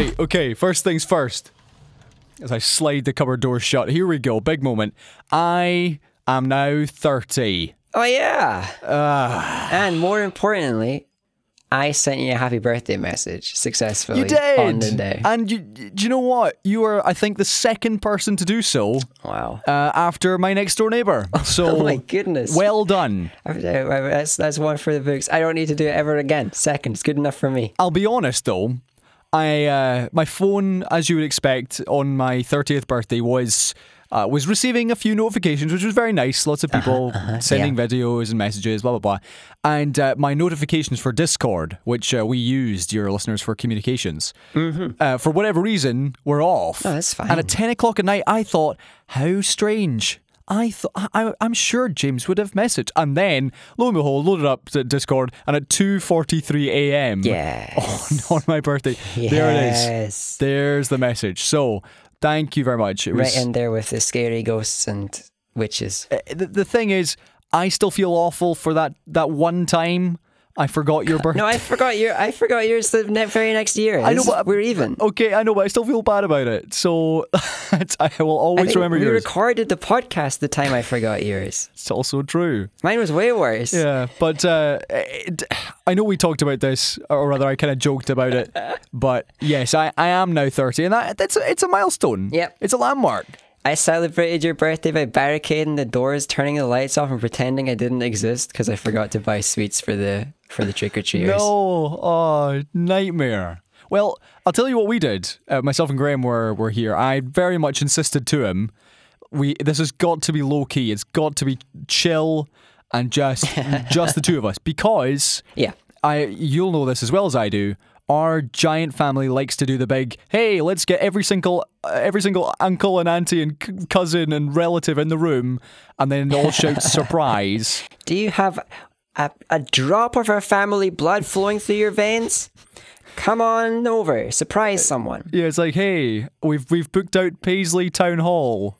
Right, okay, first things first. As I slide the cupboard door shut, here we go, big moment. I am now 30. Oh yeah. Ah. and more importantly, I sent you a happy birthday message successfully You did! on the day. And you, do you know what? You are, I think, the second person to do so wow. uh, after my next door neighbour. So, Oh my goodness. well done. That's that's one for the books. I don't need to do it ever again. Second, it's good enough for me. I'll be honest though, I uh, my phone, as you would expect, on my 30th birthday was. Uh, was receiving a few notifications, which was very nice. Lots of people sending videos and messages, blah blah blah. And uh, my notifications for Discord, which uh, we used, your listeners, for communications, uh, for whatever reason, were off. Oh, that's fine. And at 10 o'clock at night, I thought, how strange. I thought I, I'm sure James would have messaged, and then lo and behold, loaded up to Discord, and at 2:43 a.m. Yes. on, on my birthday, there it is. There's the message. So thank you very much. It was Right in there with the scary ghosts and witches. uh, the, the thing is, I still feel awful for that that one time I forgot your birthday. No, I forgot your. I forgot yours the ne- very next year. I know, but we're even. Okay, I know, but I still feel bad about it. So I will I always think remember we yours. recorded the podcast the time I forgot yours. it's also true. Mine was way worse. Yeah, but uh, it, I know we talked about this, or rather, I kind of joked about it. But yes, I, I am now thirty, and that that's a, it's a milestone. Yep. it's a landmark. I celebrated your birthday by barricading the doors, turning the lights off, and pretending I didn't exist because I forgot to buy sweets for the for the trick or treaters. No, oh nightmare. Well, I'll tell you what we did. Uh, myself and Graham were were here. I very much insisted to him. We this has got to be low key. It's got to be chill and just just the two of us because Yeah. I you'll know this as well as I do. Our giant family likes to do the big, hey, let's get every single uh, every single uncle and auntie and c- cousin and relative in the room, and then all shout surprise. Do you have a, a drop of our family blood flowing through your veins? Come on over, surprise someone. Yeah, it's like, hey, we've we've booked out Paisley Town Hall,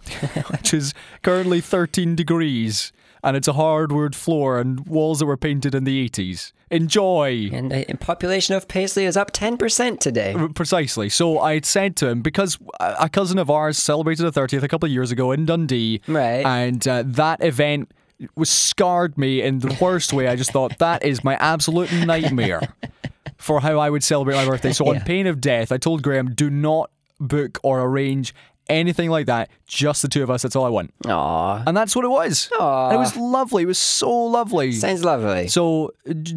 which is currently 13 degrees, and it's a hardwood floor and walls that were painted in the 80s. Enjoy. And the population of Paisley is up 10% today. Precisely. So I had said to him because a cousin of ours celebrated a 30th a couple of years ago in Dundee, Right. And uh, that event was scarred me in the worst way. I just thought that is my absolute nightmare for how I would celebrate my birthday. So on Yeah. pain of death, I told Graham, do not book or arrange anything like that. Just the two of us. That's all I want. Aw, And that's what it was. Aw. And it was lovely. It was so lovely. sounds lovely. So,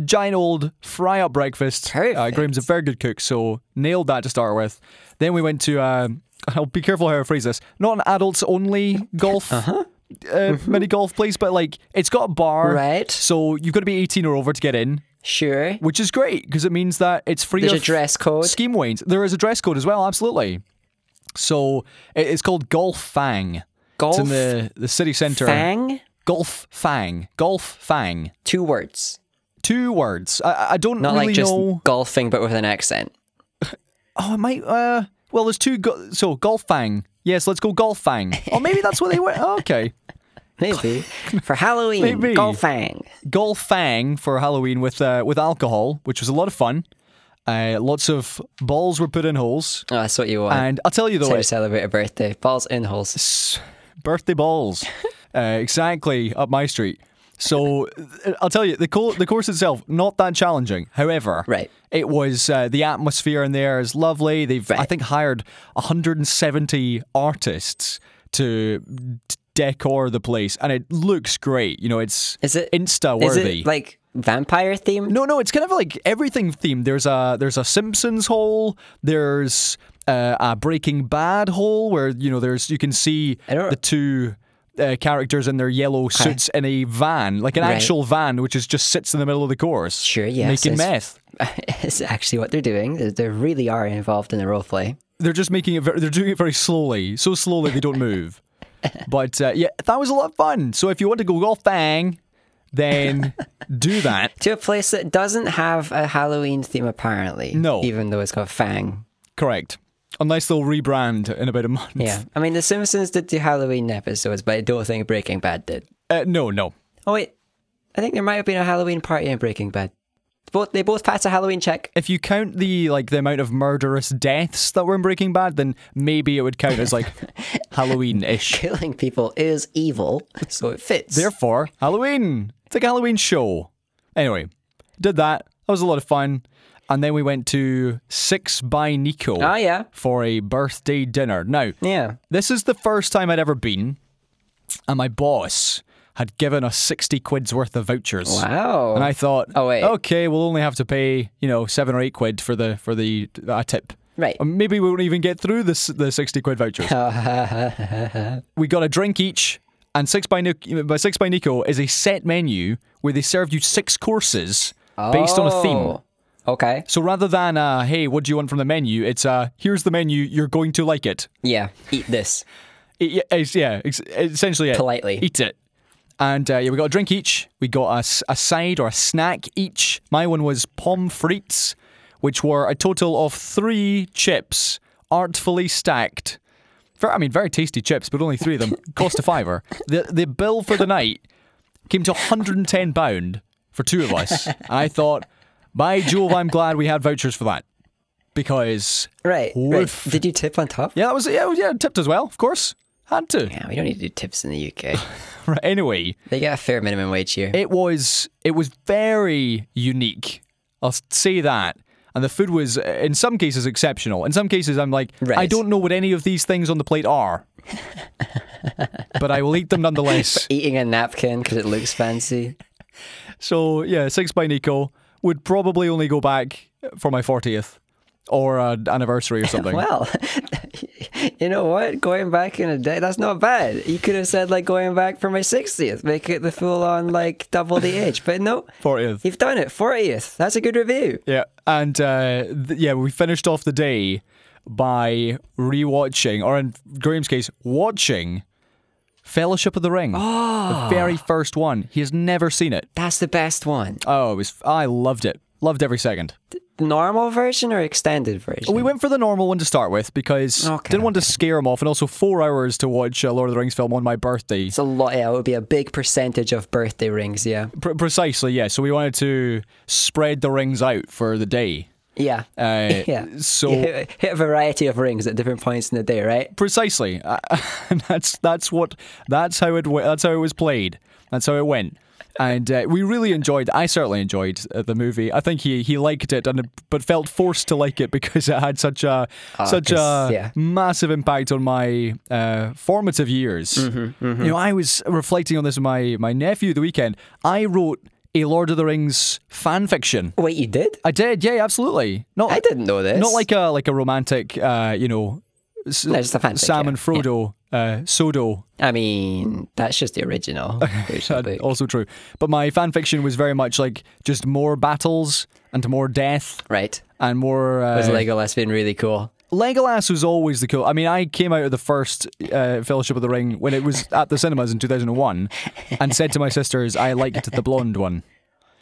giant old fry up breakfast. Uh, Graham's a very good cook, so nailed that to start with. Then we went to, um, I'll be careful how I phrase this, not an adults only golf. uh Mini golf place, but like it's got a bar, Uh-huh. Right. So you've got to be 18 or over to get in, Sure. which is great because it means that it's free There's a dress code. scheme wanes. There is a dress code as well, absolutely. So it's called Golf Fang. Golf It's in the, the city centre. Fang? Golf Fang. Golf Fang. Two words. Two words. I, I don't Not really like just know. golfing, but with an accent. Oh, it might. Uh, well, there's two. Go- so golf fang. Yes, let's go golf fang. Oh, maybe that's what they went. Okay, Maybe. For Halloween, Maybe. golfang. golf fang for Halloween with uh, with alcohol, which was a lot of fun. Uh, lots of balls were put in holes, Oh, that's what you want. and I'll tell you though, to celebrate a birthday. Balls in holes. birthday balls, uh, exactly up my street. So uh, I'll tell you the co- the course itself not that challenging. However, Right. it was uh, the atmosphere in there is lovely. They've I think hired 170 artists to d- decor the place, and it looks great. You know, it's Is it insta worthy it like vampire theme? No, no, it's kind of like everything themed. There's a there's a Simpsons hole. There's uh, a Breaking Bad hole where you know there's you can see the two. Uh, characters in their yellow suits in a van, like an Right. actual van, which is just sits in the middle of the course. Sure, yeah, making it's- meth. it's actually what they're doing. They, they really are involved in the role play. They're just making it. Very, they're doing it very slowly, so slowly they don't move. but uh, yeah, that was a lot of fun. So if you want to go golf bang, then do that. To a place that doesn't have a Halloween theme, apparently. No. Even though it's called Fang. Correct. Unless they'll rebrand in about a month. Yeah. I mean, The Simpsons did do Halloween episodes, but I don't think Breaking Bad did. Uh, no, no. Oh, wait. I think there might have been a Halloween party in Breaking Bad. Both they both pass a Halloween check. If you count the like the amount of murderous deaths that were in Breaking Bad, then maybe it would count as like Halloween-ish. Killing people is evil, so it fits. Therefore, Halloween. It's like a Halloween show. Anyway, did that. That was a lot of fun. And then we went to Six by Nico oh yeah, for a birthday dinner. Now, yeah. this is the first time I'd ever been, and my boss had given us 60 quid's worth of vouchers. Wow. And I thought, Oh, wait. okay, we'll only have to pay, you know, seven or eight quid for the for the uh, tip. Right. Or maybe we won't even get through this the 60 quid vouchers. we got a drink each, and Six by, Nico, by Six by Nico is a set menu where they served you six courses based on a theme. Oh, Okay. So rather than, uh, hey, what do you want from the menu? It's, uh, here's the menu, you're going to like it. Yeah. Eat this. It- yeah, it's, yeah, ex- essentially it. Politely. Eat it. And uh, yeah, we got a drink each. We got a, a side or a snack each. My one was pommes frites, which were a total of three chips, artfully stacked. Ver I mean, very tasty chips, but only three of them. Cost a fiver. The the bill for the night came to 110 pound for two of us. I thought, by Jove, I'm glad we had vouchers for that because Right. right. Did you tip on top? yeah, that was yeah yeah tipped as well. Of course, had to. Yeah, we don't need to do tips in the UK. Right, anyway, they get a fair minimum wage here. it was it was very unique. I'll say that. And the food was, uh, in some cases, exceptional. In some cases, I'm like, I don't know what any of these things on the plate are, but I will eat them nonetheless. Eating a napkin because it looks fancy. So yeah, six by Nico would probably only go back for my fortieth or an anniversary or something. Well, you know what? Going back in a day, that's not bad. You could have said like going back for my 60th, make it the full on like double the age. But no, Fortieth. you've done it. 40th. That's a good review. Yeah, and uh, th- yeah, we finished off the day by rewatching, or in Graham's case, watching Fellowship of the Ring, the very first one. He has never seen it. That's the best one. Oh, it was I loved it, loved every second. Normal version or extended version? We went for the normal one to start with because Okay, didn't want to scare him off, and also four hours to watch a Lord of the Rings film on my birthday. It's a lot. Yeah, it would be a big percentage of birthday rings. Yeah. Pre- precisely, yeah. So we wanted to spread the rings out for the day. Yeah. Uh, yeah. So hit a variety of rings at different points in the day, right? precisely, Uh, and that's that's what that's how it that's how it was played. That's how it went. And uh, we really enjoyed. I certainly enjoyed uh, the movie. I think he he liked it, and but felt forced to like it because it had such a such a yeah. massive impact on my uh, formative years. You know, I was reflecting on this with my my nephew the weekend. I wrote a Lord of the Rings fan fiction. Wait, you did? I did, yeah, absolutely. Not I didn't know this. not like a like a romantic, uh, you know, No, just a fanfic, Sam yeah. and Frodo, uh, Sodo. I mean, that's just the original. There's no book. Also true, but my fan fiction was very much like just more battles and more death Right. and more. Uh, Was Legolas been really cool? Legolas was always the cool. I mean, I came out of the first uh, Fellowship of the Ring when it was at the cinemas in 2001, and said to my sisters, "I liked the blonde one,"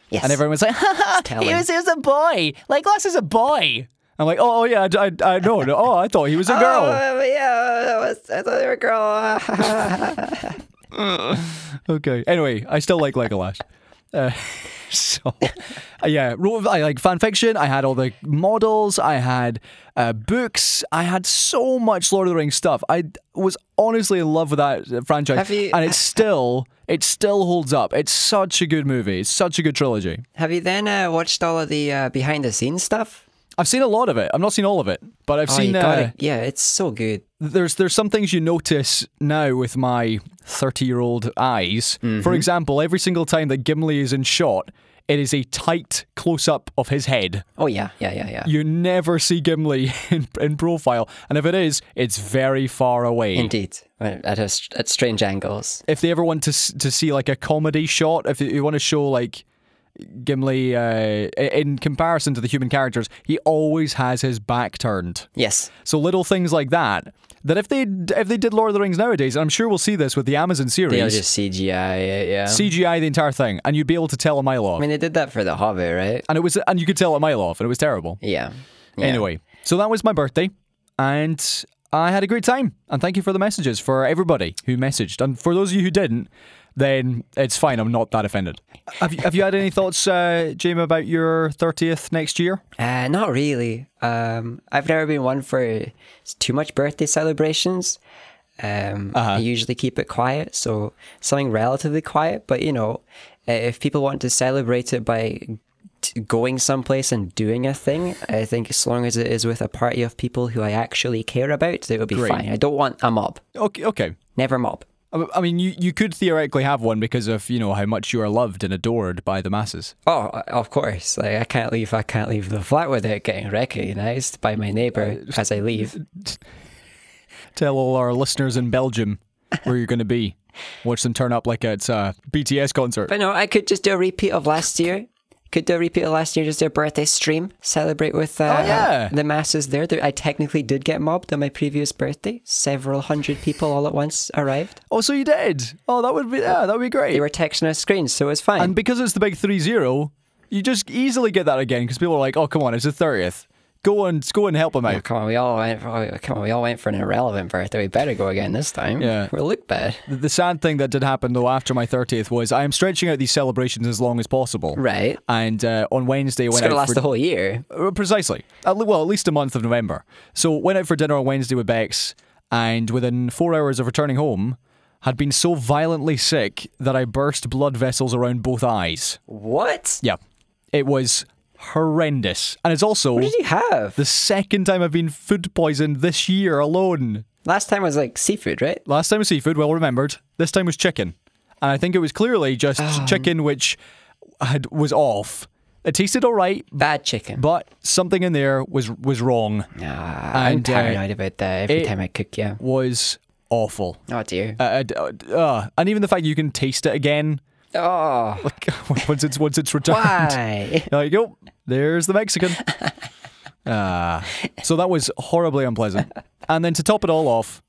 Yes. and everyone was like, "Ha ha, he was, he was a boy. Legolas is a boy." I'm like, "Oh yeah, I, I, I no, no, oh, I thought he was a girl." Oh, yeah, that was, I thought they were a girl. Okay. Anyway, I still like Legolas. Uh, so, uh, yeah, wrote I like fan fiction. I had all the models. I had uh, books. I had so much Lord of the Rings stuff. I was honestly in love with that franchise, Have you- and it still it still holds up. It's such a good movie. It's such a good trilogy. Have you then uh, watched all of the uh, behind the scenes stuff? I've seen a lot of it. I've not seen all of it, but I've Oh, seen. Uh. Yeah, it's so good. there's there's some things you notice now with my 30 year old eyes. Mm-hmm. For example, every single time that Gimli is in shot, it is a tight close up of his head. Oh yeah, yeah, yeah, yeah. You never see Gimli in, in profile, and if it is, it's very far away. Indeed, at a, at strange angles. If they ever want to to see like a comedy shot, if you want to show like Gimli uh, in comparison to the human characters, he always has his back turned. Yes. So little things like that. That if they if they did Lord of the Rings nowadays, and I'm sure we'll see this with the Amazon series, They'll just CGI it, yeah. CGI the entire thing, and you'd be able to tell a mile off. I mean, they did that for The Hobbit, right? and it was and you could tell a mile off, and it was terrible. Yeah. yeah. Anyway, so that was my birthday, and I had a great time. And thank you for the messages for everybody who messaged, and for those of you who didn't. Then it's fine. I'm not that offended. Have you, have you had any thoughts, uh, Jamie, about your 30th next year? Uh, not really. Um, I've never been one for too much birthday celebrations. Um, I usually keep it quiet, so something relatively quiet. But you know, uh, if people want to celebrate it by t- going someplace and doing a thing, I think as long as it is with a party of people who I actually care about, it will be Great. fine. I don't want a mob. Okay, okay. Never mob. I I mean, you, you could theoretically have one because of you know how much you are loved and adored by the masses. Oh, uh, of course. Like I can't leave. I can't leave the flat without getting recognised by my neighbour uh, as I leave. Tell all our listeners in Belgium where you're going to be. Watch them turn up like it's a BTS concert. But no, I could just do a repeat of last year. Could do a repeat of last year, just do a birthday stream, celebrate with uh, Oh, yeah. the masses there. I technically did get mobbed on my previous birthday. Several hundred people all at once arrived. Oh, so you did? Oh, that would be yeah, that would be great. They were texting us screens, so it was fine. And because it's the big 3 0, you just easily get that again because people are like, oh, come on, it's the 30th. Go and go and help them Oh, out. come on, we all went. For, come on, we all went for an irrelevant birthday. We better go again this time. Yeah. we'll look bad. The- The sad thing that did happen though after my 30th was I am stretching out these celebrations as long as possible. Right. And uh, on Wednesday, I It's went gonna last for, the whole year. Uh, Precisely. At well, at least a month of November. So went out for dinner on Wednesday with Bex, and within four hours of returning home, had been so violently sick that I burst blood vessels around both eyes. What? Yeah, it was horrendous, and it's also What did you have? the second time I've been food poisoned this year alone. Last time was like seafood, right? Last time was seafood, well remembered. This time was chicken, and I think it was clearly just chicken which had was off. It tasted all right, Bad chicken. but something in there was was wrong. Ah, I'm And, uh, paranoid about that every time I cook. Yeah. was awful. Oh dear. Uh, uh, uh, and even the fact you can taste it again, oh. like once it's once it's returned. Why? There you go. There's the Mexican. Ah, so that was horribly unpleasant. And then to top it all off,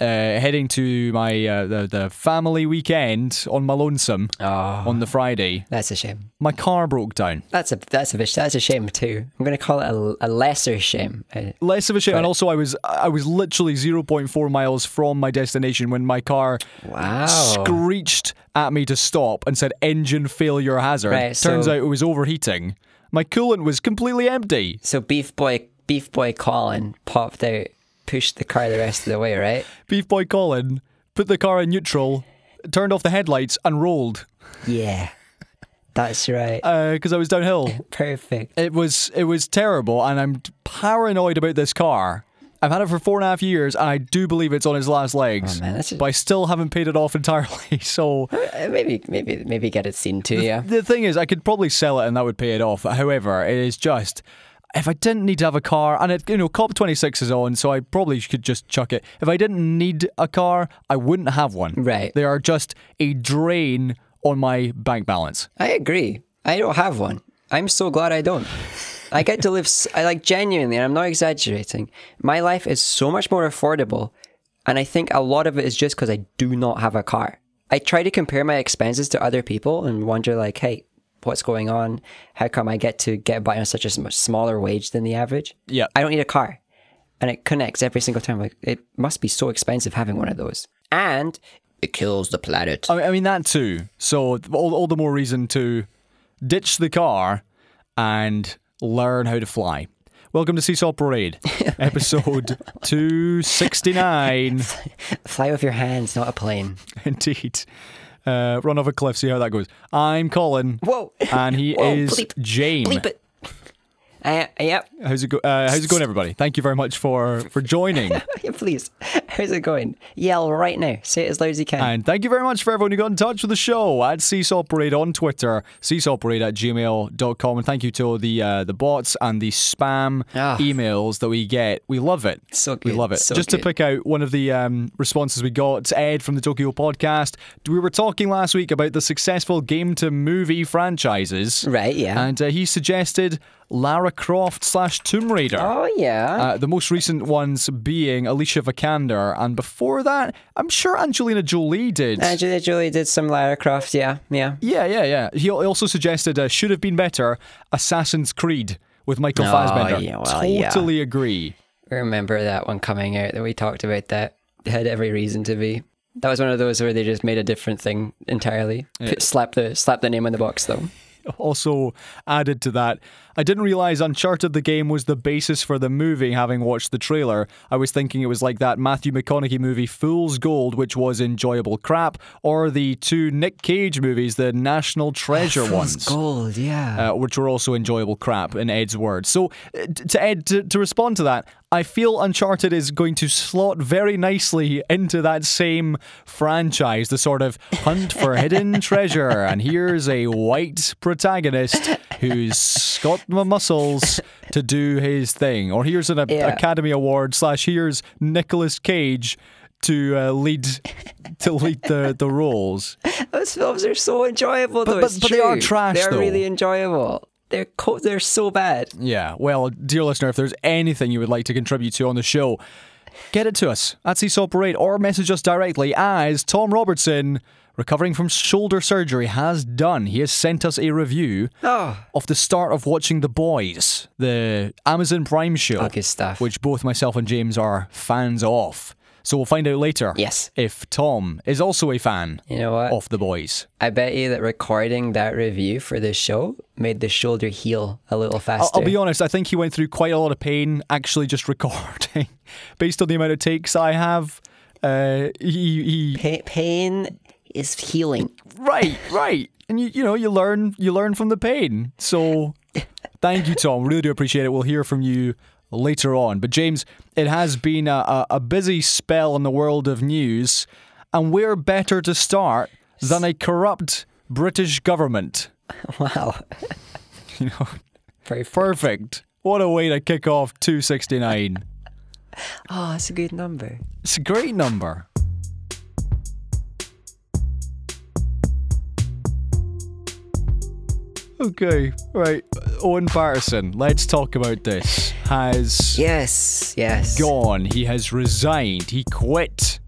uh, heading to my uh, the the family weekend on my lonesome Oh, on the Friday, that's a shame. my car broke down. That's a that's a that's a shame too. I'm gonna call it a, a lesser shame. Uh, Less of a shame, and also I was I was literally 0.4 miles from my destination when my car Wow. screeched at me to stop and said engine failure hazard. Right, Turns so- out it was overheating. My coolant was completely empty. So beef boy beef boy Colin popped out, pushed the car the rest of the way, right? Beef boy Colin put the car in neutral, turned off the headlights, and rolled Yeah. That's right. because I was downhill. Perfect. It was it was terrible, and I'm paranoid about this car. I've had it for four and a half years, and I do believe it's on its last legs. Oh, man, a- but I still haven't paid it off entirely. So Uh, maybe maybe maybe get it seen too, yeah. the thing is, I could probably sell it, and that would pay it off. However, it is just if I didn't need to have a car, and it you know COP26 is on, so I probably could just chuck it. If I didn't need a car, I wouldn't have one. Right. They are just a drain on my bank balance. I agree. I don't have one. I'm so glad I don't. I get to live, I like genuinely, and I'm not exaggerating. My life is so much more affordable. And I think a lot of it is just because I do not have a car. I try to compare my expenses to other people and wonder, like, hey, what's going on? How come I get to get by on such a much smaller wage than the average? Yeah. I don't need a car. And it connects every single time. Like, it must be so expensive having one of those. And it kills the planet. I I mean that too. So all, all the more reason to ditch the car and learn how to fly. Welcome to Seesaw Parade, episode 269. Fly with your hands, not a plane. Indeed. Uh, run off a cliff, see how that goes. I'm Colin. Whoa. And he Whoa, is bleep. James. Bleep it. Uh, yep. How's it go? Uh, how's it going, everybody? Thank you very much for for joining, please. How's it going? Yell right now. Say it as loud as you can. and thank you very much for everyone who got in touch with the show at Seesaw Parade on Twitter, seesawparade at gmail.com. and thank you to the uh, the bots and the spam Ah. emails that we get. We love it. So We love it. so Just to pick out one of the um, responses we got, Ed from the Tokyo podcast. We were talking last week about the successful game to movie franchises. Right, yeah. And uh, he suggested Lara Croft slash Tomb Raider. oh, yeah. Uh, the most recent ones being Alicia Vikander, and before that, I'm sure Angelina Jolie did. Angelina Jolie did some Lara Croft. Yeah, yeah. yeah, yeah, yeah. He also suggested uh, should have been better Assassin's Creed with Michael Oh, Fassbender. yeah, well, yeah. totally agree. Remember that one coming out that we talked about that. Had every reason to be. That was one of those where they just made a different thing entirely. Put, slap the slap the name on the box though. also added to that. I didn't realize Uncharted the game was the basis for the movie, having watched the trailer. I was thinking it was like that Matthew McConaughey movie Fool's Gold, which was enjoyable crap, or the two Nick Cage movies, the National Treasure ones. Gold, yeah. Uh, which were also enjoyable crap, in Ed's words. So, uh, to Ed, to, to respond to that, I feel Uncharted is going to slot very nicely into that same franchise, the sort of hunt for hidden treasure. And here's a white protagonist who's got the muscles to do his thing. Or here's an Yeah. Academy Award slash here's Nicolas Cage to uh, lead to lead the, the roles. Those films are so enjoyable though. but- but they are trash, They're really enjoyable. They're co- they're so bad. Yeah, well, dear listener, if there's anything you would like to contribute to on the show, get it to us at Seesaw Parade or message us directly as Tom Robertson, recovering from shoulder surgery, has done. He has sent us a review Oh, of the start of watching The Boys, the Amazon Prime show, oh stuff. which both myself and James are fans of. So we'll find out later Yes. if Tom is also a fan you know what? of The Boys. I bet you that recording that review for this show made the shoulder heal a little I'll, faster. I'll be honest, I think he went through quite a lot of pain actually just recording. Based on the amount of takes I have, uh, he, he Pa- pain is healing. right, right. And you, you know, you learn you learn from the pain. So thank you, Tom. Really do appreciate it. We'll hear from you later on. But James, it has been a, a, busy spell in the world of news, and where better to start than a corrupt British government? Wow. You know, Perfect. perfect. What a way to kick off 269. Oh, ah, it's a good number. It's a great number. Okay, right. Owen Paterson, let's talk about this. Has Yes, yes. gone. He has resigned. He quit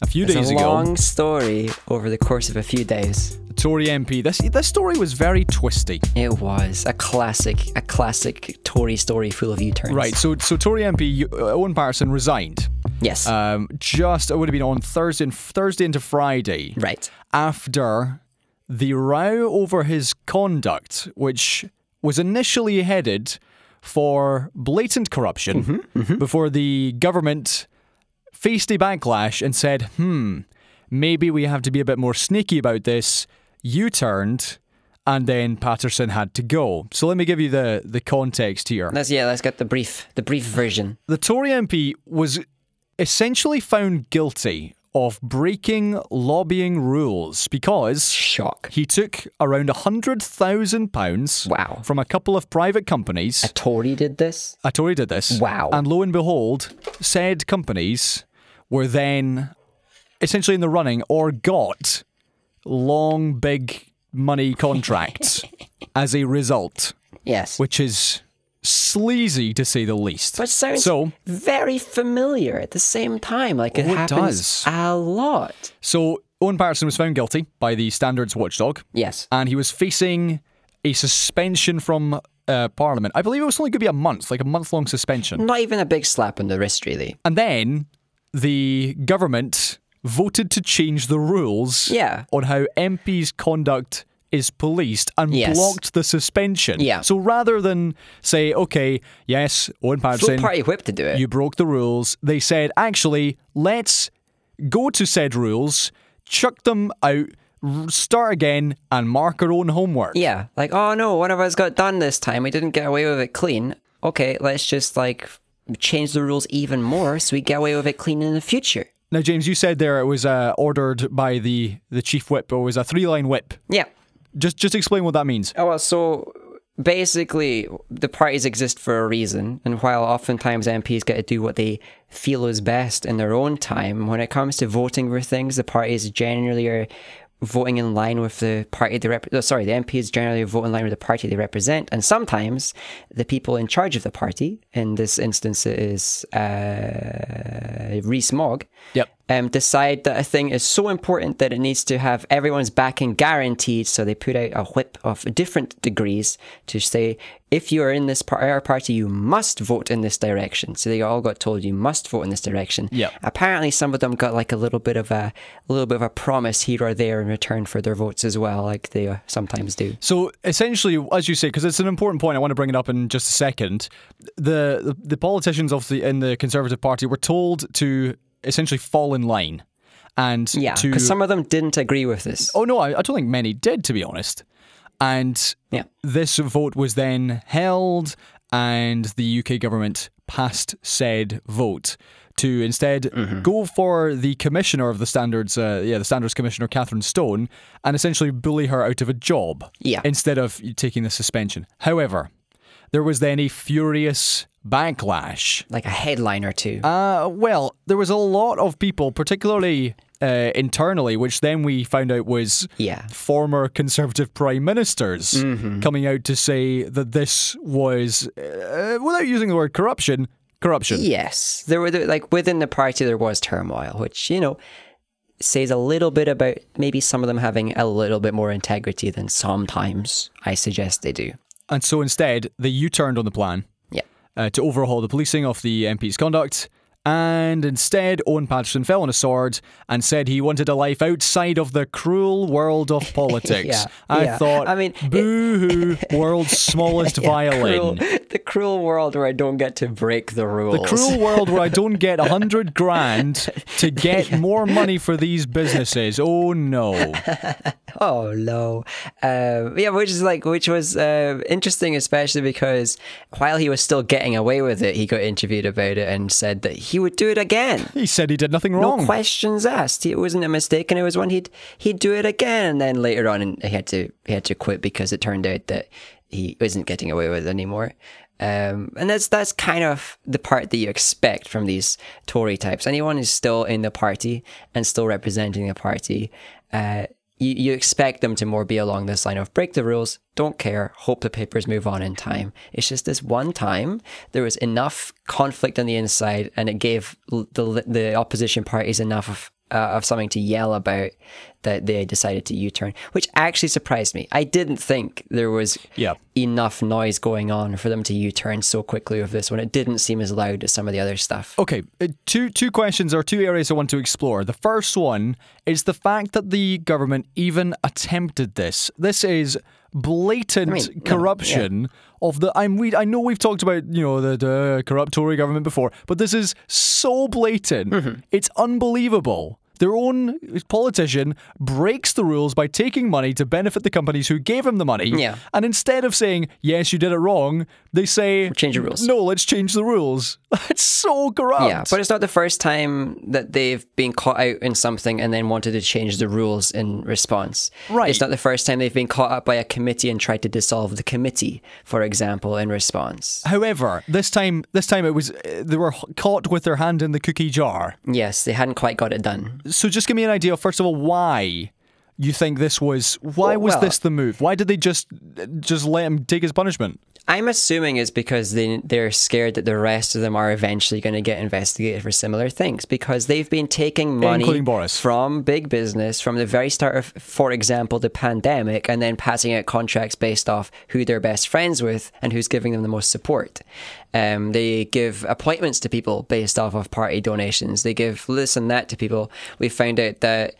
a few It's days a ago. long story over the course of a few days. The Tory MP. This this story was very twisty. It was a classic, a classic Tory story full of U-turns. Right. So so Tory MP uh, Owen Paterson resigned. Yes. Um, just it would have been on Thursday, Thursday into Friday. right. after the row over his conduct, which was initially headed for blatant corruption, before the government faced a backlash and said, hmm, maybe we have to be a bit more sneaky about this. You turned, and then Paterson had to go. So let me give you the, the context here. Let's yeah. Let's get the brief, the brief version. The Tory MP was essentially found guilty of breaking lobbying rules because Shock. he took around a £100,000 Wow. from a couple of private companies. A Tory did this. A Tory did this. Wow. And lo and behold, said companies were then essentially in the running or got long, big money contracts as a result, Yes. which is sleazy to say the least. But sounds so, very familiar at the same time. Like it Oh, happens does. a lot. so Owen Paterson was found guilty by the Standards Watchdog. Yes. and he was facing a suspension from uh, Parliament. I believe it was only going to be a month, like a month long suspension. Not even a big slap on the wrist, really. And then the government voted to change the rules Yeah. on how MPs' conduct is policed and Yes. blocked the suspension. Yeah. So rather than say, okay, yes, Owen Full Paterson, party whip to do it. you broke the rules, they said, actually, let's go to said rules, chuck them out, start again, and mark our own homework. yeah. Like, oh no, one of us got done this time. We didn't get away with it clean. Okay, let's just like change the rules even more so we get away with it clean in the future. Now, James, you said there it was uh, ordered by the, the chief whip, or it was a three line whip. Yeah. Just just explain what that means. Oh, well, so basically, the parties exist for a reason, and while oftentimes MPs get to do what they feel is best in their own time, when it comes to voting for things, the parties generally are voting in line with the party they rep- oh, sorry the MPs generally vote in line with the party they represent and sometimes the people in charge of the party in this instance it is uh Rees Mogg Yep. Um, decide that a thing is so important that it needs to have everyone's backing guaranteed. So they put out a whip of different degrees to say, if you are in this par- our party, you must vote in this direction. So they all got told you must vote in this direction. Yep. Apparently, some of them got like a little bit of a, a little bit of a promise here or there in return for their votes as well, like they uh, sometimes do. So essentially, as you say, because it's an important point, I want to bring it up in just a second. The, the the politicians of the in the Conservative Party were told to essentially fall in line, and Yeah, to because some of them didn't agree with this. oh no, I, I don't think many did, to be honest. And Yeah. this vote was then held, and the UK government passed said vote to instead Mm-hmm. go for the commissioner of the standards, uh, yeah, the standards commissioner, Kathryn Stone, and essentially bully her out of a job Yeah. instead of taking the suspension. However, there was then a furious backlash Like a headline or two. uh, well, there was a lot of people, particularly uh, internally, which then we found out was Yeah. Mm-hmm. former Conservative prime ministers coming out to say that this was, uh, without using the word corruption, corruption. Yes, there were like within the party there was turmoil, which you know says a little bit about maybe some of them having a little bit more integrity than sometimes I suggest they do. And so instead, they U turned on the plan uh, to overhaul the policing of the MP's conduct. And instead, Owen Paterson fell on a sword and said he wanted a life outside of the cruel world of politics. Yeah, I yeah. thought, I mean, boo hoo, world's smallest violin. Cruel, the cruel world where I don't get to break the rules. The cruel world where I don't get a hundred grand to get more money for these businesses. Oh no. Oh no, uh, yeah, which is like which was uh, interesting, especially because while he was still getting away with it, he got interviewed about it and said that he would do it again. He said he did nothing wrong. No questions asked. It wasn't a mistake, and it was one he'd he'd do it again. And then later on, he had to he had to quit because it turned out that he wasn't getting away with it anymore. Um, and that's that's kind of the part that you expect from these Tory types. Anyone who's still in the party and still representing the party, uh, you, you expect them to more be along this line of break the rules, don't care, hope the papers move on in time. It's just this one time there was enough conflict on the inside, and it gave the the opposition parties enough of uh, of something to yell about that they decided to U-turn, which actually surprised me. I didn't think there was Yeah. enough noise going on for them to U-turn so quickly with this one. It didn't seem as loud as some of the other stuff. Okay, uh, two two questions or two areas I want to explore. The first one is the fact that the government even attempted this. This is blatant I mean, no, corruption of the. I'm we. I know we've talked about you know the, the corrupt Tory government before, but this is so blatant. Mm-hmm. It's unbelievable. Their own politician breaks the rules by taking money to benefit the companies who gave him the money. Yeah. And instead of saying, yes, you did it wrong, they say, Change the rules. No, let's change the rules. That's so corrupt. Yeah, but it's not the first time that they've been caught out in something and then wanted to change the rules in response. Right. It's not the first time they've been caught up by a committee and tried to dissolve the committee, for example, in response. However, this time, this time it was they were caught with their hand in the cookie jar. Yes, they hadn't quite got it done. So just give me an idea, first of all, why you think this was? Why Well, was well- this the move? Why did they just just let him take his punishment? I'm assuming is because they they're scared that the rest of them are eventually going to get investigated for similar things because they've been taking money from big business from the very start of, for example, the pandemic, and then passing out contracts based off who they're best friends with and who's giving them the most support. Um, they give appointments to people based off of party donations. They give this and that to people. We found out that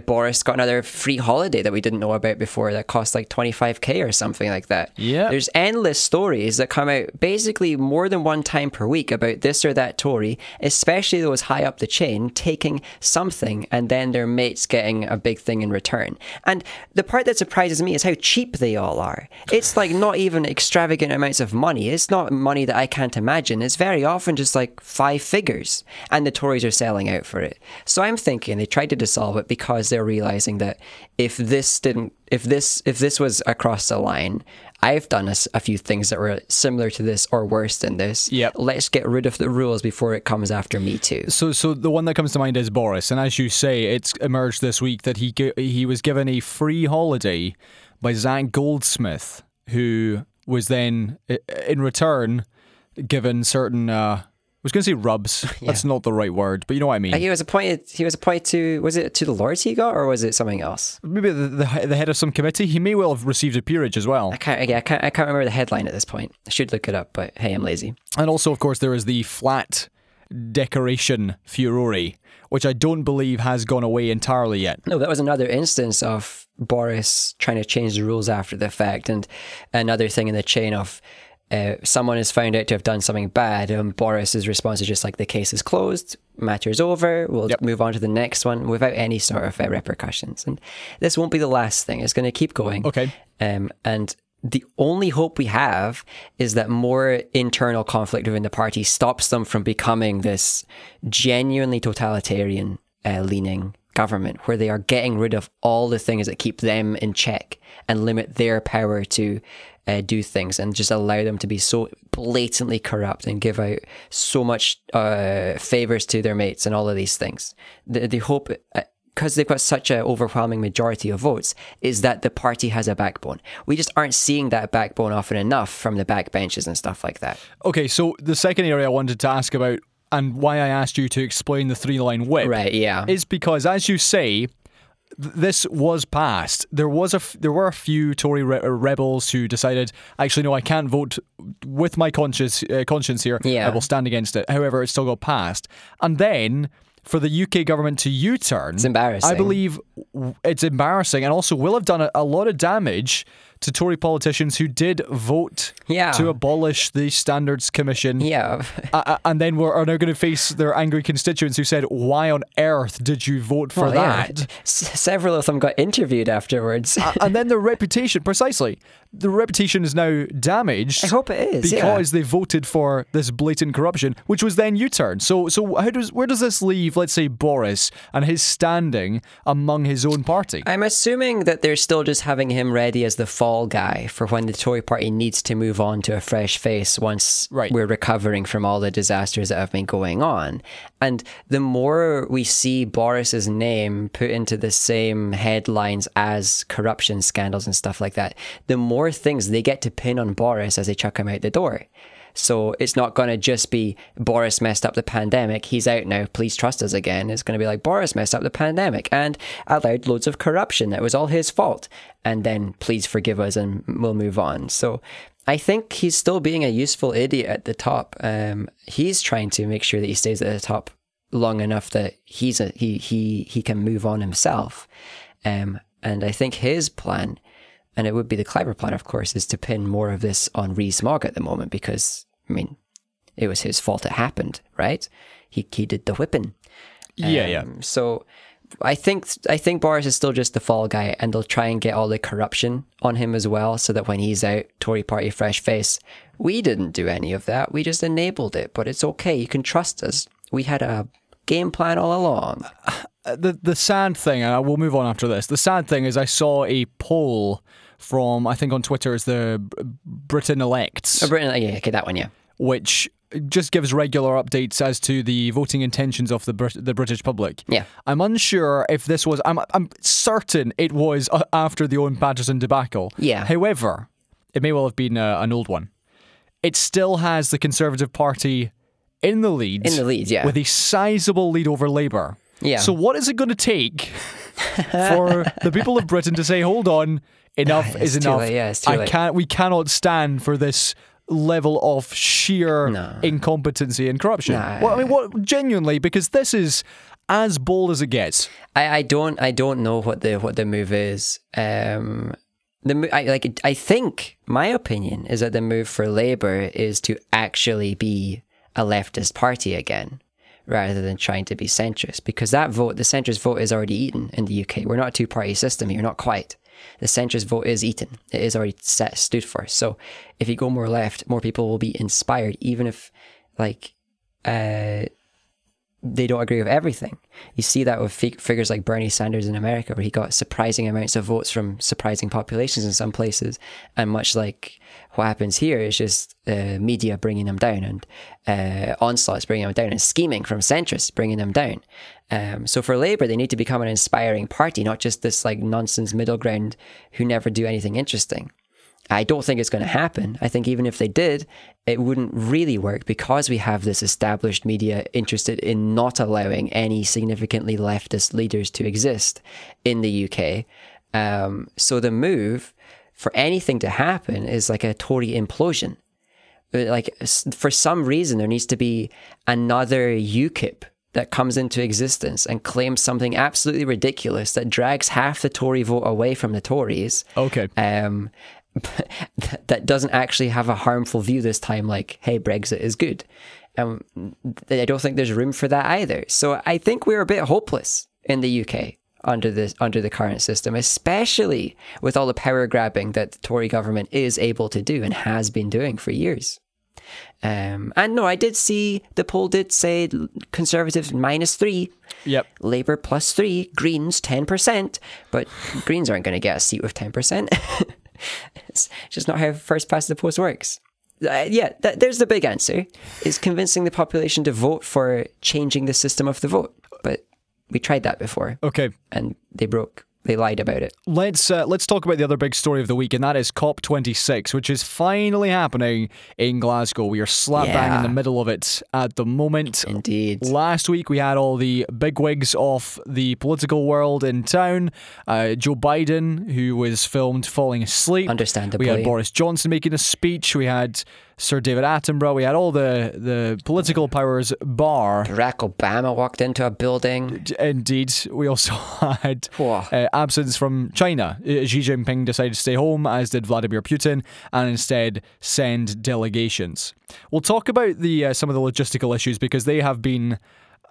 Boris got another free holiday that we didn't know about before that cost like 25k or something like that. Yeah. There's endless stories that come out basically more than one time per week about this or that Tory, especially those high up the chain, taking something and then their mates getting a big thing in return. And the part that surprises me is how cheap they all are. It's like not even extravagant amounts of money. It's not money that I can't imagine. It's very often just like five figures. And the Tories are selling out for it. So I'm thinking they tried to dissolve it because they're realizing that if this didn't if this if this was across the line, I've done a few things that were similar to this or worse than this. Yep. Let's get rid of the rules before it comes after me too. So, so the one that comes to mind is Boris, and as you say, it's emerged this week that he he was given a free holiday by Zac Goldsmith, who was then in return given certain uh, was going to say rubs. That's not the right word, but you know what I mean. He was appointed. He was appointed to. Was it to the Lords he got, or was it something else? Maybe the, the, the head of some committee. He may well have received a peerage as well. I can't. Yeah, I can't. I can't remember the headline at this point. I should look it up, but hey, I'm lazy. And also, of course, there is the flat decoration furore, which I don't believe has gone away entirely yet. No, that was another instance of Boris trying to change the rules after the fact, and another thing in the chain of uh, someone is found out to have done something bad, and Boris's response is just like the case is closed, matter's over, we'll Yep. move on to the next one without any sort of uh, repercussions. And this won't be the last thing; it's going to keep going. Okay. Um, and the only hope we have is that more internal conflict within the party stops them from becoming this genuinely totalitarian uh, leaning government where they are getting rid of all the things that keep them in check and limit their power to uh, do things and just allow them to be so blatantly corrupt and give out so much uh, favors to their mates and all of these things. The, the hope, because they've got such an overwhelming majority of votes, is that the party has a backbone. We just aren't seeing that backbone often enough from the backbenches and stuff like that. Okay, so the second area I wanted to ask about and why I asked you to explain the three line whip Right, yeah. is because, as you say, this was passed. There was a f- there were a few Tory re- uh, rebels who decided, actually, no, I can't vote with my conscience uh, conscience here. Yeah. I will stand against it. However, it still got passed, and then. For the UK government to U-turn, it's embarrassing. I believe w- it's embarrassing, and also will have done a, a lot of damage to Tory politicians who did vote Yeah. to abolish the Standards Commission yeah. uh, and then we're, are now going to face their angry constituents who said, "Why on earth did you vote for Well, yeah. that?" S- several of them got interviewed afterwards. Uh, and then their reputation, precisely, the reputation is now damaged. I hope it is, yeah. because they voted for this blatant corruption, which was then U-turned. So, so how does where does this leave, let's say, Boris and his standing among his own party? I'm assuming that they're still just having him ready as the fall guy for when the Tory party needs to move on to a fresh face once Right. we're recovering from all the disasters that have been going on. And the more we see Boris's name put into the same headlines as corruption scandals and stuff like that, the more things they get to pin on Boris as they chuck him out the door. So it's not going to just be Boris messed up the pandemic. He's out now. Please trust us again. It's going to be like Boris messed up the pandemic and allowed loads of corruption. That was all his fault. And then please forgive us and we'll move on. So I think he's still being a useful idiot at the top. Um, he's trying to make sure that he stays at the top long enough that he's a, he he he can move on himself. Um, and I think his plan and it would be the clever plan, of course, is to pin more of this on Rees Mogg at the moment because, I mean, it was his fault it happened, right? He he did the whipping. yeah, yeah. Um, So I think I think Boris is still just the fall guy, and they'll try and get all the corruption on him as well, so that when he's out, Tory Party fresh face. We didn't do any of that. We just enabled it, but it's okay. You can trust us. We had a game plan all along. Uh, the the sad thing, and I will move on after this. The sad thing is, I saw a poll from I think on Twitter is the Britain elects. Oh, Britain, yeah, okay, that one, yeah. which just gives regular updates as to the voting intentions of the Brit- the British public. Yeah. I'm unsure if this was. I'm I'm certain it was uh, after the Owen Paterson debacle. Yeah. However, it may well have been uh, an old one. It still has the Conservative Party in the lead. In the lead, yeah. With a sizable lead over Labour. Yeah. So what is it going to take for the people of Britain to say, "Hold on, enough is enough. late, yeah, I late." can't. We cannot stand for this." level of sheer No. incompetency and corruption. Nah. Well, I mean, what genuinely because this is as bold as it gets. I, I don't I don't know what the what the move is. Um, the I like I think my opinion is that the move for Labour is to actually be a leftist party again, rather than trying to be centrist. Because that vote, the centrist vote, is already eaten in the UK. We're not a two party system here, not quite. The centrist vote is eaten. It is already set stood for. So if you go more left, more people will be inspired, even if like uh they don't agree with everything. You see that with fig- figures like Bernie Sanders in America, where he got surprising amounts of votes from surprising populations in some places. And much like what happens here, it's just uh, media bringing them down and uh, onslaughts bringing them down and scheming from centrists bringing them down. Um, so for Labour, they need to become an inspiring party, not just this like nonsense middle ground who never do anything interesting. I don't think it's going to happen. I think even if they did, it wouldn't really work because we have this established media interested in not allowing any significantly leftist leaders to exist in the UK. Um, so the move for anything to happen is like a Tory implosion. Like for some reason, there needs to be another UKIP that comes into existence and claims something absolutely ridiculous that drags half the Tory vote away from the Tories Okay. um, that, that doesn't actually have a harmful view this time, like, hey, Brexit is good. Um, I don't think there's room for that either. So I think we're a bit hopeless in the UK under this under the current system, especially with all the power grabbing that the Tory government is able to do and has been doing for years. Um, and no, I did see the poll did say Conservatives minus three, Yep. Labour plus three, Greens 10%, but Greens aren't going to get a seat with 10%. it's just not how first past the post works. Uh, yeah, th- there's the big answer is convincing the population to vote for changing the system of the vote. But we tried that before Okay. and they broke. They lied about it. Let's uh, let's talk about the other big story of the week, and that is COP26, which is finally happening in Glasgow. We are slap bang in the middle of it at the moment. Indeed. Last week we had all the bigwigs of the political world in town. Uh, Joe Biden, who was filmed falling asleep. Understandably. We had Boris Johnson making a speech. We had Sir David Attenborough. We had all the the political powers bar. Barack Obama walked into a building. Indeed, we also had uh, absence from China. Uh, Xi Jinping decided to stay home, as did Vladimir Putin, and instead send delegations. We'll talk about the uh, some of the logistical issues because they have been.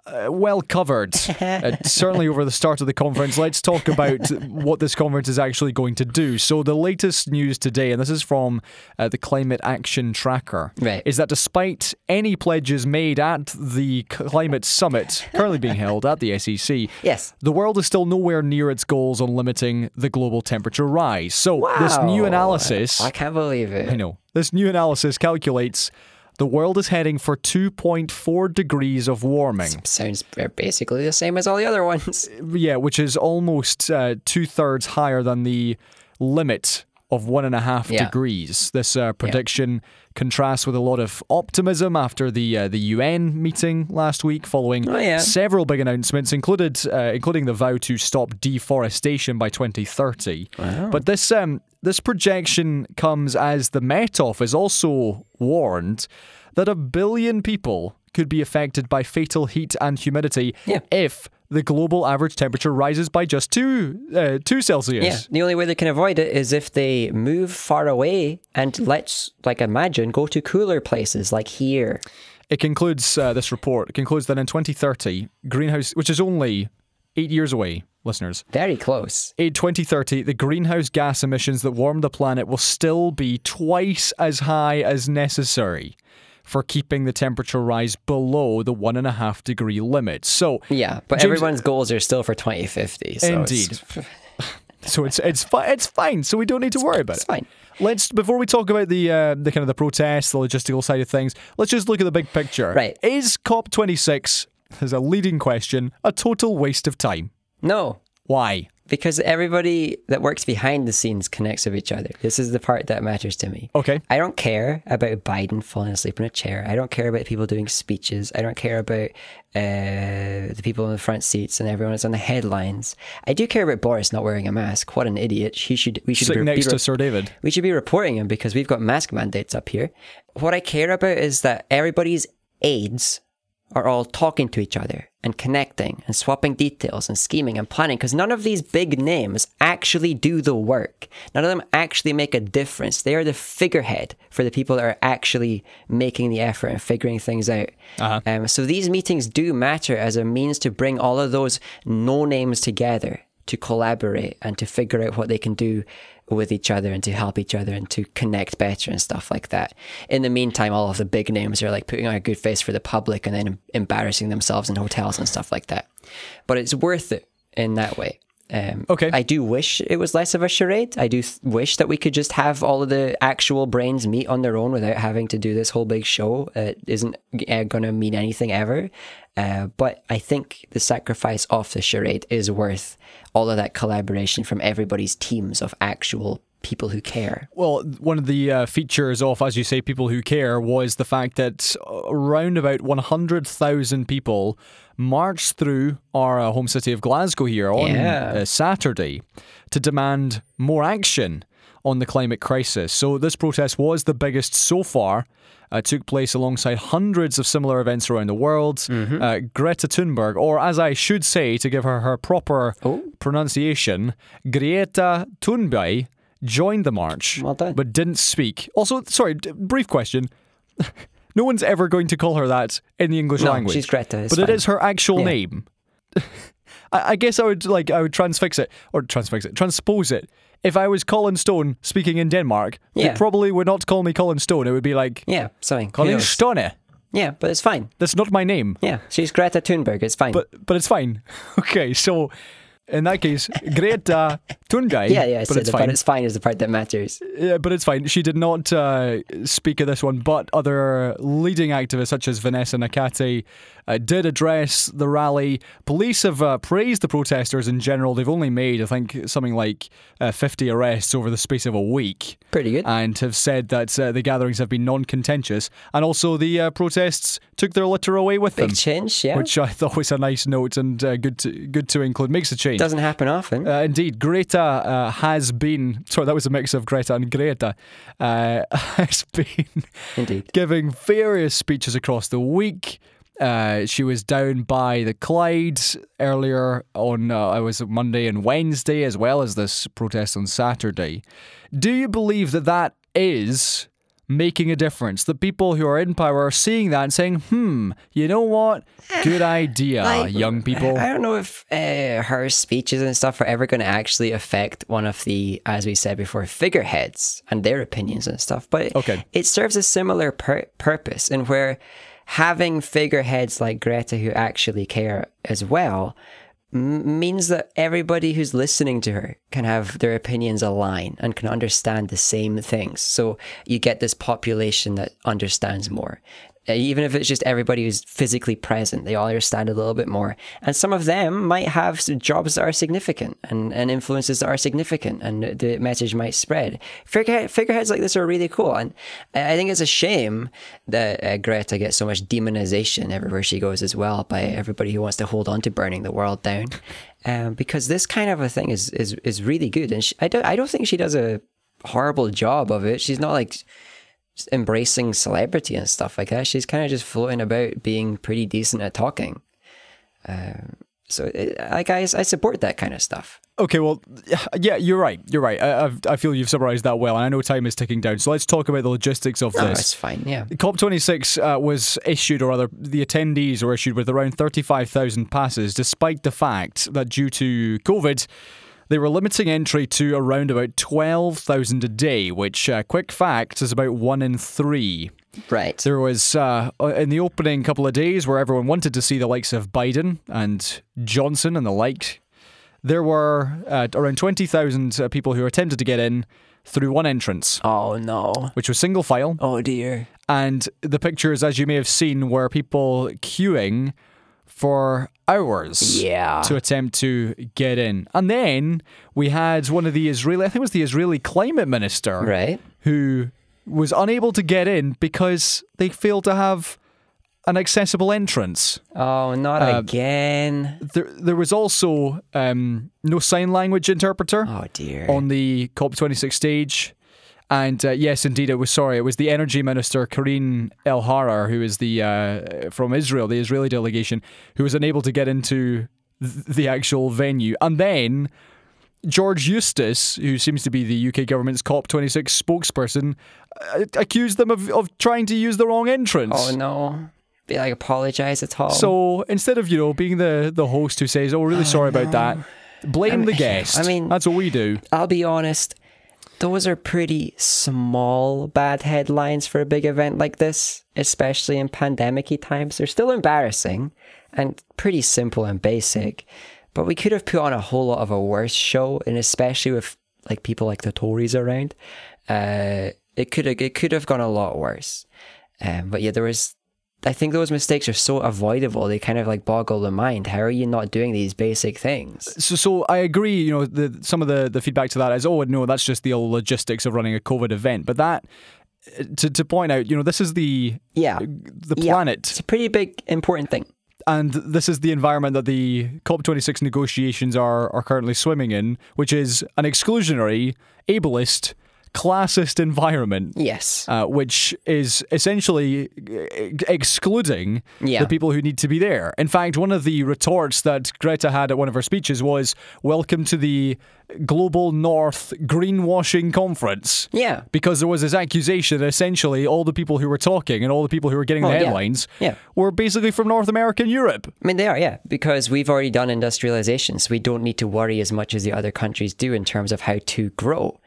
Uh, well covered, uh, certainly over the start of the conference. Let's talk about what this conference is actually going to do. So, the latest news today, and this is from uh, the Climate Action Tracker, Right. is that despite any pledges made at the Climate Summit currently being held at the SEC, Yes. the world is still nowhere near its goals on limiting the global temperature rise. So, this new analysis, I can't believe it. I know, this new analysis calculates the world is heading for 2.4 degrees of warming. Sounds basically the same as all the other ones. Yeah, which is almost uh, two thirds higher than the limit of one and a half Yeah. degrees. This uh, prediction contrasts with a lot of optimism after the uh, the UN meeting last week, following Oh, yeah. several big announcements, included uh, including the vow to stop deforestation by 2030. But this um, this projection comes as the Met Office also warned that a billion people could be affected by fatal heat and humidity Yeah. if the global average temperature rises by just two uh, two Celsius. Yeah, the only way they can avoid it is if they move far away and let's, like, imagine go to cooler places like here. It concludes uh, this report. It concludes that in 2030, greenhouse, which is only eight years away, listeners. Very close. In 2030, the greenhouse gas emissions that warm the planet will still be twice as high as necessary for keeping the temperature rise below the one and a half degree limit. So, Yeah, but James- everyone's goals are still for 2050. So Indeed. It's, so it's it's fi- it's fine. So we don't need to worry about it. it's it. fine. Let's before we talk about the uh, the kind of the protests, the logistical side of things. Let's just look at the big picture. Right. Is COP26 as a leading question a total waste of time? No, Why? because everybody that works behind the scenes connects with each other. This is the part that matters to me. Okay. I don't care about Biden falling asleep in a chair. I don't care about people doing speeches. I don't care about uh, the people in the front seats and everyone that's on the headlines. I do care about Boris not wearing a mask. What an idiot! He should. We should Sitting be, next be to Sir David. we should be reporting him because we've got mask mandates up here. What I care about is that everybody's aides are all talking to each other and connecting and swapping details and scheming and planning because none of these big names actually do the work. None of them actually make a difference. They are the figurehead for the people that are actually making the effort and figuring things out. Um, so these meetings do matter as a means to bring all of those no names together to collaborate and to figure out what they can do with each other and to help each other and to connect better and stuff like that. In the meantime, all of the big names are like putting on a good face for the public and then embarrassing themselves in hotels and stuff like that. But it's worth it in that way. Um, Okay. I do wish it was less of a charade. I do th- wish that we could just have all of the actual brains meet on their own without having to do this whole big show. It isn't uh, going to mean anything ever. Uh, but I think the sacrifice of the charade is worth all of that collaboration from everybody's teams of actual people who care. Well, one of the uh, features of, as you say, people who care was the fact that around about 100,000 people marched through our uh, home city of Glasgow here on Yeah. uh, Saturday to demand more action on the climate crisis. So, this protest was the biggest so far. Uh, took place alongside hundreds of similar events around the world. Mm-hmm. Uh, Greta Thunberg, or as I should say to give her her proper Oh. pronunciation, Greta Thunberg joined the march, but didn't speak. Also, sorry, d- brief question. no one's ever going to call her that in the English No, language. she's Greta. But it fine. is her actual Yeah. name. I, I guess I would like I would transfix it or transfix it, transpose it. If I was Colin Stone speaking in Denmark, Yeah. they probably would not call me Colin Stone. It would be like Yeah, something. Colin? Stone. Yeah, but it's fine. That's not my name, Yeah, she's Greta Thunberg. It's fine. but but it's fine. Okay, so in that case, Greta Thunberg. yeah, yeah, but it's the fine. part it's fine is the part that matters. Yeah, but it's fine. She did not uh, speak of this one, but other leading activists such as Vanessa Nakate uh, did address the rally. Police have uh, praised the protesters in general. They've only made, I think, something like uh, 50 arrests over the space of a week. Pretty good. And have said that uh, the gatherings have been non contentious. And also, the uh, protests took their litter away with them. Big change, yeah. Which I thought was a nice note and uh, good to good to include. Makes a change. Doesn't happen often. Uh, indeed, Greta uh, has been. Sorry, that was a mix of Greta and Greta. Uh, has been Indeed. giving various speeches across the week. Uh, she was down by the Clyde earlier on. Uh, I was Monday and Wednesday, as well as this protest on Saturday. Do you believe that that is making a difference? That people who are in power are seeing that and saying, "Hmm, you know what? Good idea, Like, young people." I don't know if uh, her speeches and stuff are ever going to actually affect one of the, as we said before, figureheads and their opinions and stuff. But Okay. it serves a similar pur- purpose in where having figureheads like Greta who actually care as well m- means that everybody who's listening to her can have their opinions align and can understand the same things. So you get this population that understands more. Even if it's just everybody who's physically present, they all understand a little bit more. And some of them might have jobs that are significant and, and influences that are significant, and the message might spread. Figurehead, figureheads like this are really cool. And I I think it's a shame that uh, Greta gets so much demonization everywhere she goes as well by everybody who wants to hold on to burning the world down. Um, because this kind of a thing is, is, is really good. And she, I, don't, I don't think she does a horrible job of it. She's not like embracing celebrity and stuff like that. She's kind of just floating about being pretty decent at talking. Um, so, it, like, I, I support that kind of stuff. Okay, well, yeah, you're right. You're right. I, I've, I feel you've summarised that well, and I know time is ticking down. So let's talk about the logistics of No, this. it's fine. Yeah. COP26 uh, was issued, or rather, the attendees were issued with around 35,000 passes, despite the fact that due to COVID, they were limiting entry to around about 12,000 a day, which, uh, quick fact, is about one in three. Right. There was, uh, in the opening couple of days, where everyone wanted to see the likes of Biden and Johnson and the like, there were uh, around 20,000 uh, people who attempted to get in through one entrance, Oh, no. which was single file. Oh, dear. And the pictures, as you may have seen, were people queuing for hours Yeah. to attempt to get in. And then we had one of the Israeli, I think it was the Israeli climate minister, Right. who was unable to get in because they failed to have an accessible entrance. Oh, not Uh, again. There, there was also um, no sign language interpreter Oh, dear. on the COP26 stage. And uh, yes, indeed, it was. Sorry, it was the energy minister Karine Elharrar, who is the uh, from Israel, the Israeli delegation, who was unable to get into th- the actual venue. And then George Eustice, who seems to be the UK government's COP26 spokesperson, uh, accused them of, of trying to use the wrong entrance. oh, no. They like, apologize at all. So instead of you know being the the host who says, "Oh, we're really sorry about that," blame the guest. I mean- that's what we do. I'll be honest, those are pretty small bad headlines for a big event like this, especially in pandemic times. They're still embarrassing and pretty simple and basic, but we could have put on a whole lot of a worse show, and especially with like people like the Tories around, uh, it could have it could have gone a lot worse. Um, but yeah, there was I think those mistakes are so avoidable. They kind of like boggle the mind. How are you not doing these basic things? So, so I agree. You know, the, some of the, the feedback to that is, oh no, that's just the old logistics of running a COVID event. But that, uh, to, to point out, you know, this is the Yeah. the Yeah. planet, It's a pretty big, important thing. and this is the environment that the COP26 negotiations are are currently swimming in, which is an exclusionary, ableist, classist environment. Yes. uh, which is essentially uh, excluding Yeah. the people who need to be there. In fact, one of the retorts that Greta had at one of her speeches was, Welcome to the Global North Greenwashing Conference. Yeah. Because there was this accusation that essentially all the people who were talking and all the people who were getting Oh, the yeah. headlines Yeah. were basically from North America and Europe. I mean, they are, yeah, because we've already done industrialization, so we don't need to worry as much as the other countries do in terms of how to grow.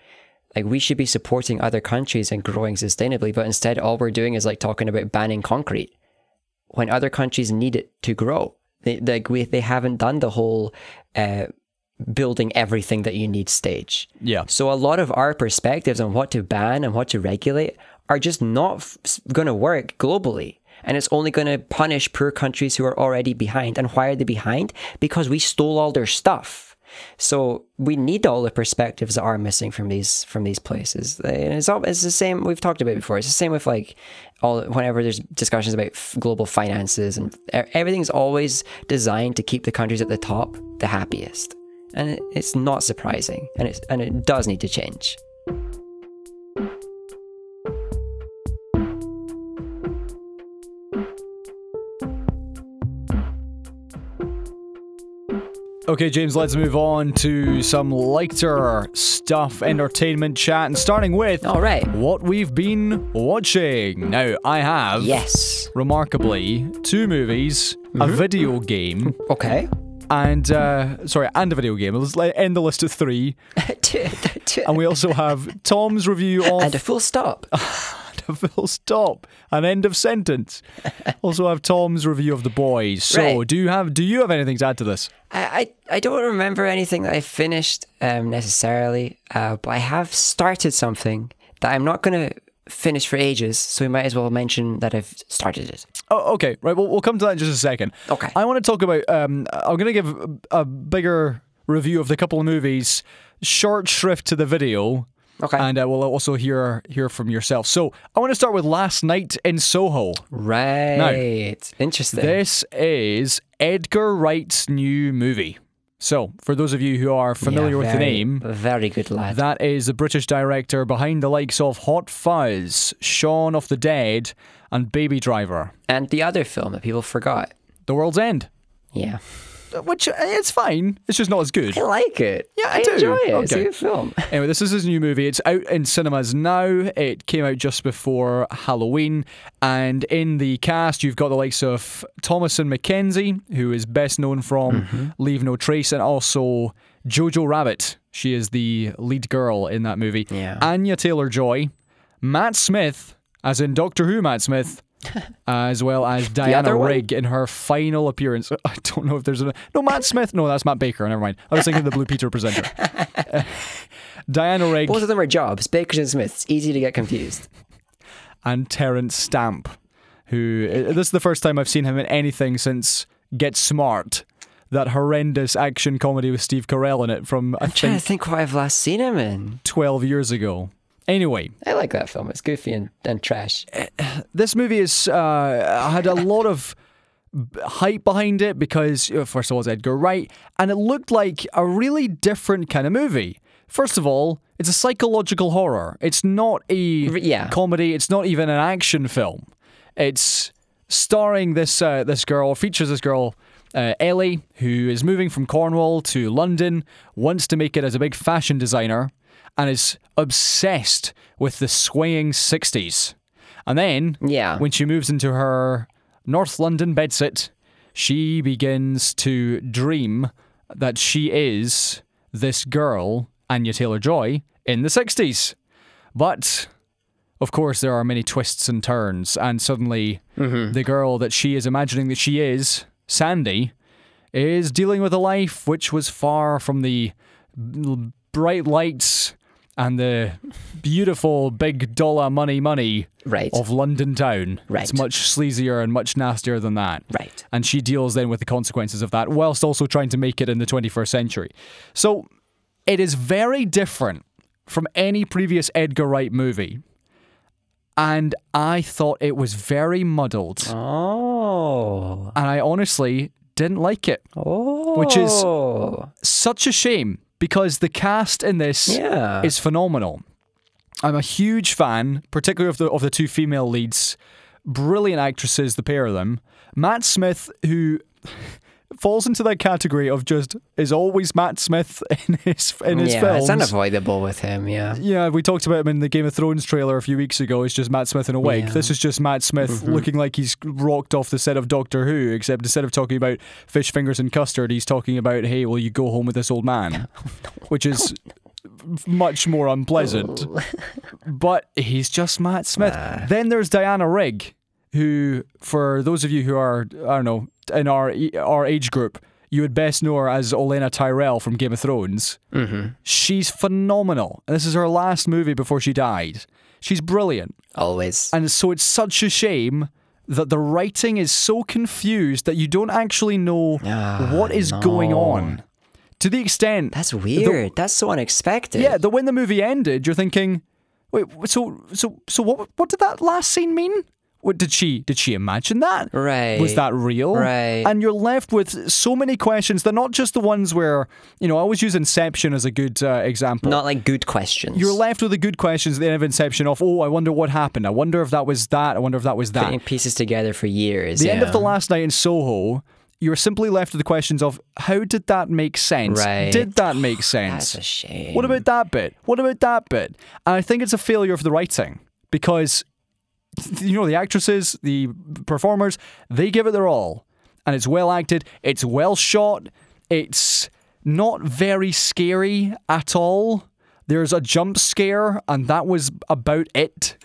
Like, we should be supporting other countries and growing sustainably, but instead, all we're doing is like talking about banning concrete when other countries need it to grow. They, like, we, they haven't done the whole uh, building everything that you need stage. Yeah. So, a lot of our perspectives on what to ban and what to regulate are just not f- going to work globally. And it's only going to punish poor countries who are already behind. And why are they behind? Because we stole all their stuff. So we need all the perspectives that are missing from these from these places. And it's all it's the same we've talked about before. It's the same with like all whenever there's discussions about f- global finances and everything's always designed to keep the countries at the top the happiest and it's not surprising and it's and it does need to change Okay, James, let's move on to some lighter stuff, entertainment chat, and starting with all right what we've been watching. Now, I have, yes remarkably, two movies, a video game, okay and, uh, sorry, and a video game. Let's end the list at three. And we also have Tom's review of and a full stop a full stop, an end of sentence. also I have Tom's review of The Boys. So, Right. do you have do you have anything to add to this? I, I, I don't remember anything that I finished um, necessarily, uh, but I have started something that I'm not going to finish for ages, so we might as well mention that I've started it. Oh, okay. Right. Well, we'll come to that in just a second. Okay. I want to talk about. Um, I'm going to give a, a bigger review of the couple of movies, short shrift to the video. Okay. And uh, we'll also hear hear from yourself. So I want to start with Last Night in Soho. Right. Now, Interesting. This is Edgar Wright's new movie. So, for those of you who are familiar Yeah, with the name, Very good lad. that is the British director behind the likes of Hot Fuzz, Shaun of the Dead, and Baby Driver. and the other film that people forgot. The World's End. Yeah. Which uh, it's fine. It's just not as good. I like it. Yeah, I I do. enjoy it. It's a Okay. good film. Anyway, this is his new movie. It's out in cinemas now. It came out just before Halloween. And in the cast, you've got the likes of Thomasin McKenzie, who is best known from Mm-hmm. Leave No Trace, and also Jojo Rabbit. She is the lead girl in that movie. Yeah. Anya Taylor Joy, Matt Smith, as in Doctor Who Matt Smith. as well as Diana? Rigg in her final appearance. I don't know if there's a no Matt Smith. No, that's Matt Baker. Never mind. I was thinking of the Blue Peter presenter. Diana Rigg Both of them are jobs. Baker and Smiths. Easy to get confused. and Terence Stamp, who uh, this is the first time I've seen him in anything since Get Smart, that horrendous action comedy with Steve Carell in it from I I'm trying to think think what I've last seen him in. 12 years ago. Anyway, I like that film. It's goofy and, and trash. this movie is uh, had a lot of hype behind it because uh, first of all it's Edgar Wright and it looked like a really different kind of movie. First of all, it's a psychological horror. It's not a yeah. comedy. It's not even an action film. It's starring this uh, this girl, features this girl, uh, Ellie, who is moving from Cornwall to London, wants to make it as a big fashion designer, and is obsessed with the swaying 60s. And then, Yeah. when she moves into her North London bedsit, she begins to dream that she is this girl, Anya Taylor Joy, in the 60s. But of course, there are many twists and turns, and suddenly mm-hmm. the girl that she is imagining that she is, Sandy, is dealing with a life which was far from the bright lights and the beautiful big dollar money money Right. of London town. Right. It's much sleazier and much nastier than that. Right. And she deals then with the consequences of that whilst also trying to make it in the 21st century. So it is very different from any previous Edgar Wright movie. And I thought it was very muddled. Oh. And I honestly didn't like it. Oh. Which is- oh. Such a shame because the cast in this Yeah. is phenomenal. I'm a huge fan, particularly of the of the two female leads. Brilliant actresses, the pair of them. Matt Smith, who falls into that category of just is always Matt Smith in his in his yeah, films. it's unavoidable with him. Yeah. Yeah, we talked about him in the Game of Thrones trailer a few weeks ago. It's just Matt Smith in a wig. Yeah. Mm-hmm. This is just Matt Smith looking like he's rocked off the set of Doctor Who, except instead of talking about fish fingers and custard, he's talking about, hey, will you go home with this old man? Which is much more unpleasant. but he's just Matt Smith. then there's Diana Rigg, who, for those of you who are, I don't know, in our our age group, you would best know her as Olenna Tyrell from Game of Thrones. Mm-hmm. She's phenomenal. And this is her last movie before she died. She's brilliant. Always. And so it's such a shame that the writing is so confused that you don't actually know Ah, what is going on. To the extent That's weird. That's so unexpected. yeah, that when the movie ended, you're thinking, wait, so so so what what did that last scene mean? What did she did she imagine that? Right. Was that real? Right. And you're left with so many questions. They're not just the ones where you know. I always use Inception as a good uh, example. Not like good questions. you're left with the good questions at the end of Inception of, oh, I wonder what happened. I wonder if that was that. I wonder if that was that. putting pieces together for years. the end of the last night in Soho, you're simply left with the questions of how did that make sense? Right. Did that make sense? That's a shame. What about that bit? What about that bit? And I think it's a failure of the writing because, you know, the actresses, the performers, they give it their all. And it's well acted, it's well shot, it's not very scary at all. There's a jump scare, and that was about it.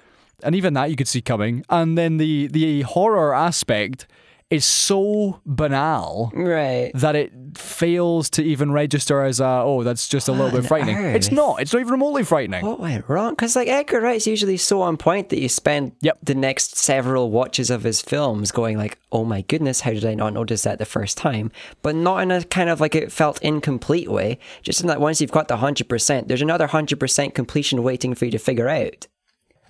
And even that you could see coming. And then the, the horror aspect is so banal Right. that it fails to even register as a oh that's just a little bit frightening. It's not. It's not even remotely frightening. What went wrong? Because like Edgar Wright's usually so on point that you spend Yep. the next several watches of his films going like, "Oh my goodness, how did I not notice that the first time?" But not in a kind of like it felt incomplete way. Just in that once you've got the hundred percent, there's another hundred percent completion waiting for you to figure out.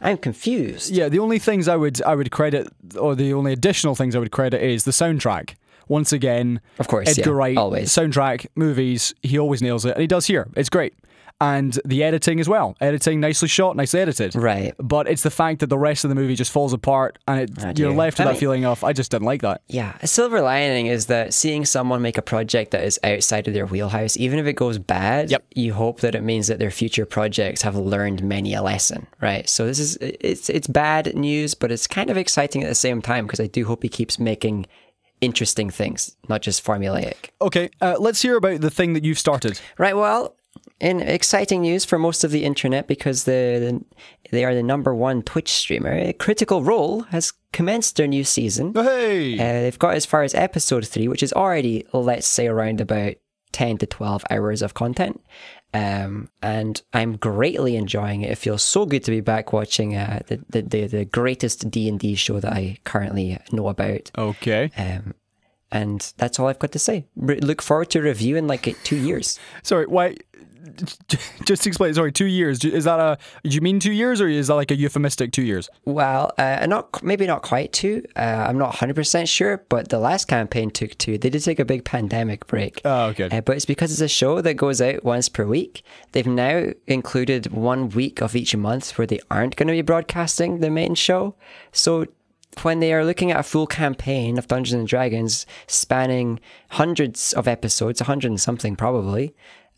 I'm confused. Yeah, the only things I would I would credit, or the only additional things I would credit is the soundtrack. Once again, Of course, Edgar yeah, Wright always. soundtrack movies. He always nails it, and he does here. It's great, and the editing as well. Editing nicely shot, nicely edited. Right. But it's the fact that the rest of the movie just falls apart, and it, you're left with I that mean- feeling of I just didn't like that. Yeah, a silver lining is that seeing someone make a project that is outside of their wheelhouse, even if it goes bad, Yep. you hope that it means that their future projects have learned many a lesson, right? So this is it's it's bad news, but it's kind of exciting at the same time because I do hope he keeps making interesting things, not just formulaic. Okay, uh, let's hear about the thing that you've started. Right. Well, in exciting news for most of the internet because the, the they are the number one Twitch streamer. Critical Role has commenced their new season. Hey. Uh, they've got as far as episode three, which is already, let's say, around about 10 to 12 hours of content. Um, and I'm greatly enjoying it. It feels so good to be back watching uh, the, the, the, the greatest D&D show that I currently know about. Okay. Um, and that's all I've got to say. Re- look forward to review in like two years. Sorry, why? Just to explain. Sorry, two years. Is that a? Do you mean two years, or is that like a euphemistic two years? Well, uh, not maybe not quite two. Uh, I'm not 100% sure, but the last campaign took two. They did take a big pandemic break. Oh, okay. Uh, but it's because it's a show that goes out once per week. They've now included one week of each month where they aren't going to be broadcasting the main show. So when they are looking at a full campaign of Dungeons and Dragons spanning hundreds of episodes, a hundred and something probably,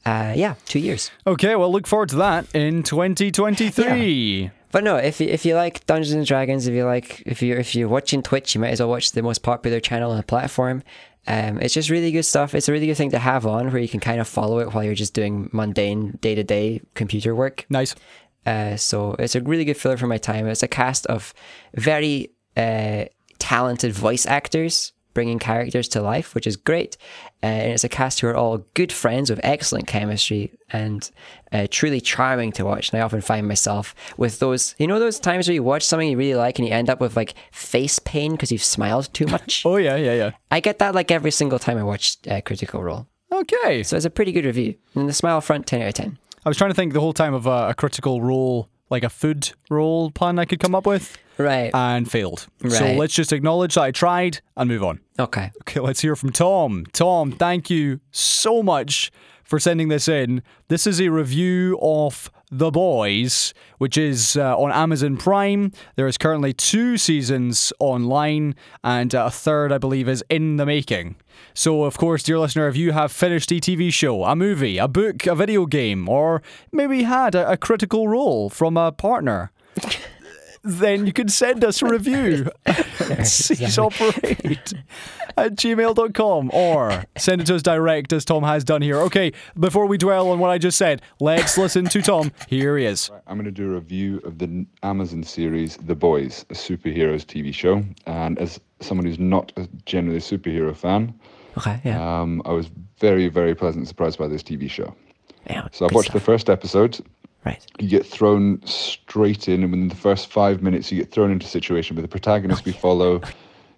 uh, yeah, two years. Okay, well, look forward to that in 2023. But no, if you, if you like Dungeons and Dragons, if you like if you if you're watching Twitch, you might as well watch the most popular channel on the platform. Um, it's just really good stuff. It's a really good thing to have on where you can kind of follow it while you're just doing mundane day to day computer work. Nice. Uh, so it's a really good filler for my time. It's a cast of very uh, talented voice actors bringing characters to life, which is great. Uh, and it's a cast who are all good friends with excellent chemistry and uh, truly charming to watch. And I often find myself with those, you know, those times where you watch something you really like and you end up with like face pain because you've smiled too much. Oh yeah, yeah, yeah. I get that like every single time I watch uh, Critical Role. Okay. So it's a pretty good review. And the smile front, 10 out of 10. I was trying to think the whole time of a, a critical role, like a food role plan I could come up with, Right. and failed. So let's just acknowledge that I tried and move on. okay. Okay, let's hear from Tom. Tom, thank you so much for sending this in. This is a review of The Boys, which is uh, on Amazon Prime. There is currently two seasons online, and uh, a third, I believe, is in the making. So, of course, dear listener, if you have finished a TV show, a movie, a book, a video game, or maybe had a, a critical role from a partner, then you can send us a review at Cease Operate at gmail.com or send it to us direct as Tom has done here. Okay, before we dwell on what I just said, let's listen to Tom. Here he is. I'm going to do a review of the Amazon series The Boys, a superheroes TV show. And as someone who's not a generally a superhero fan, Okay. Yeah. um, I was very, very pleasantly surprised by this TV show. yeah So I good watched the first episode. Right. You get thrown straight in, and within the first five minutes, you get thrown into a situation where the protagonist we oh, follow,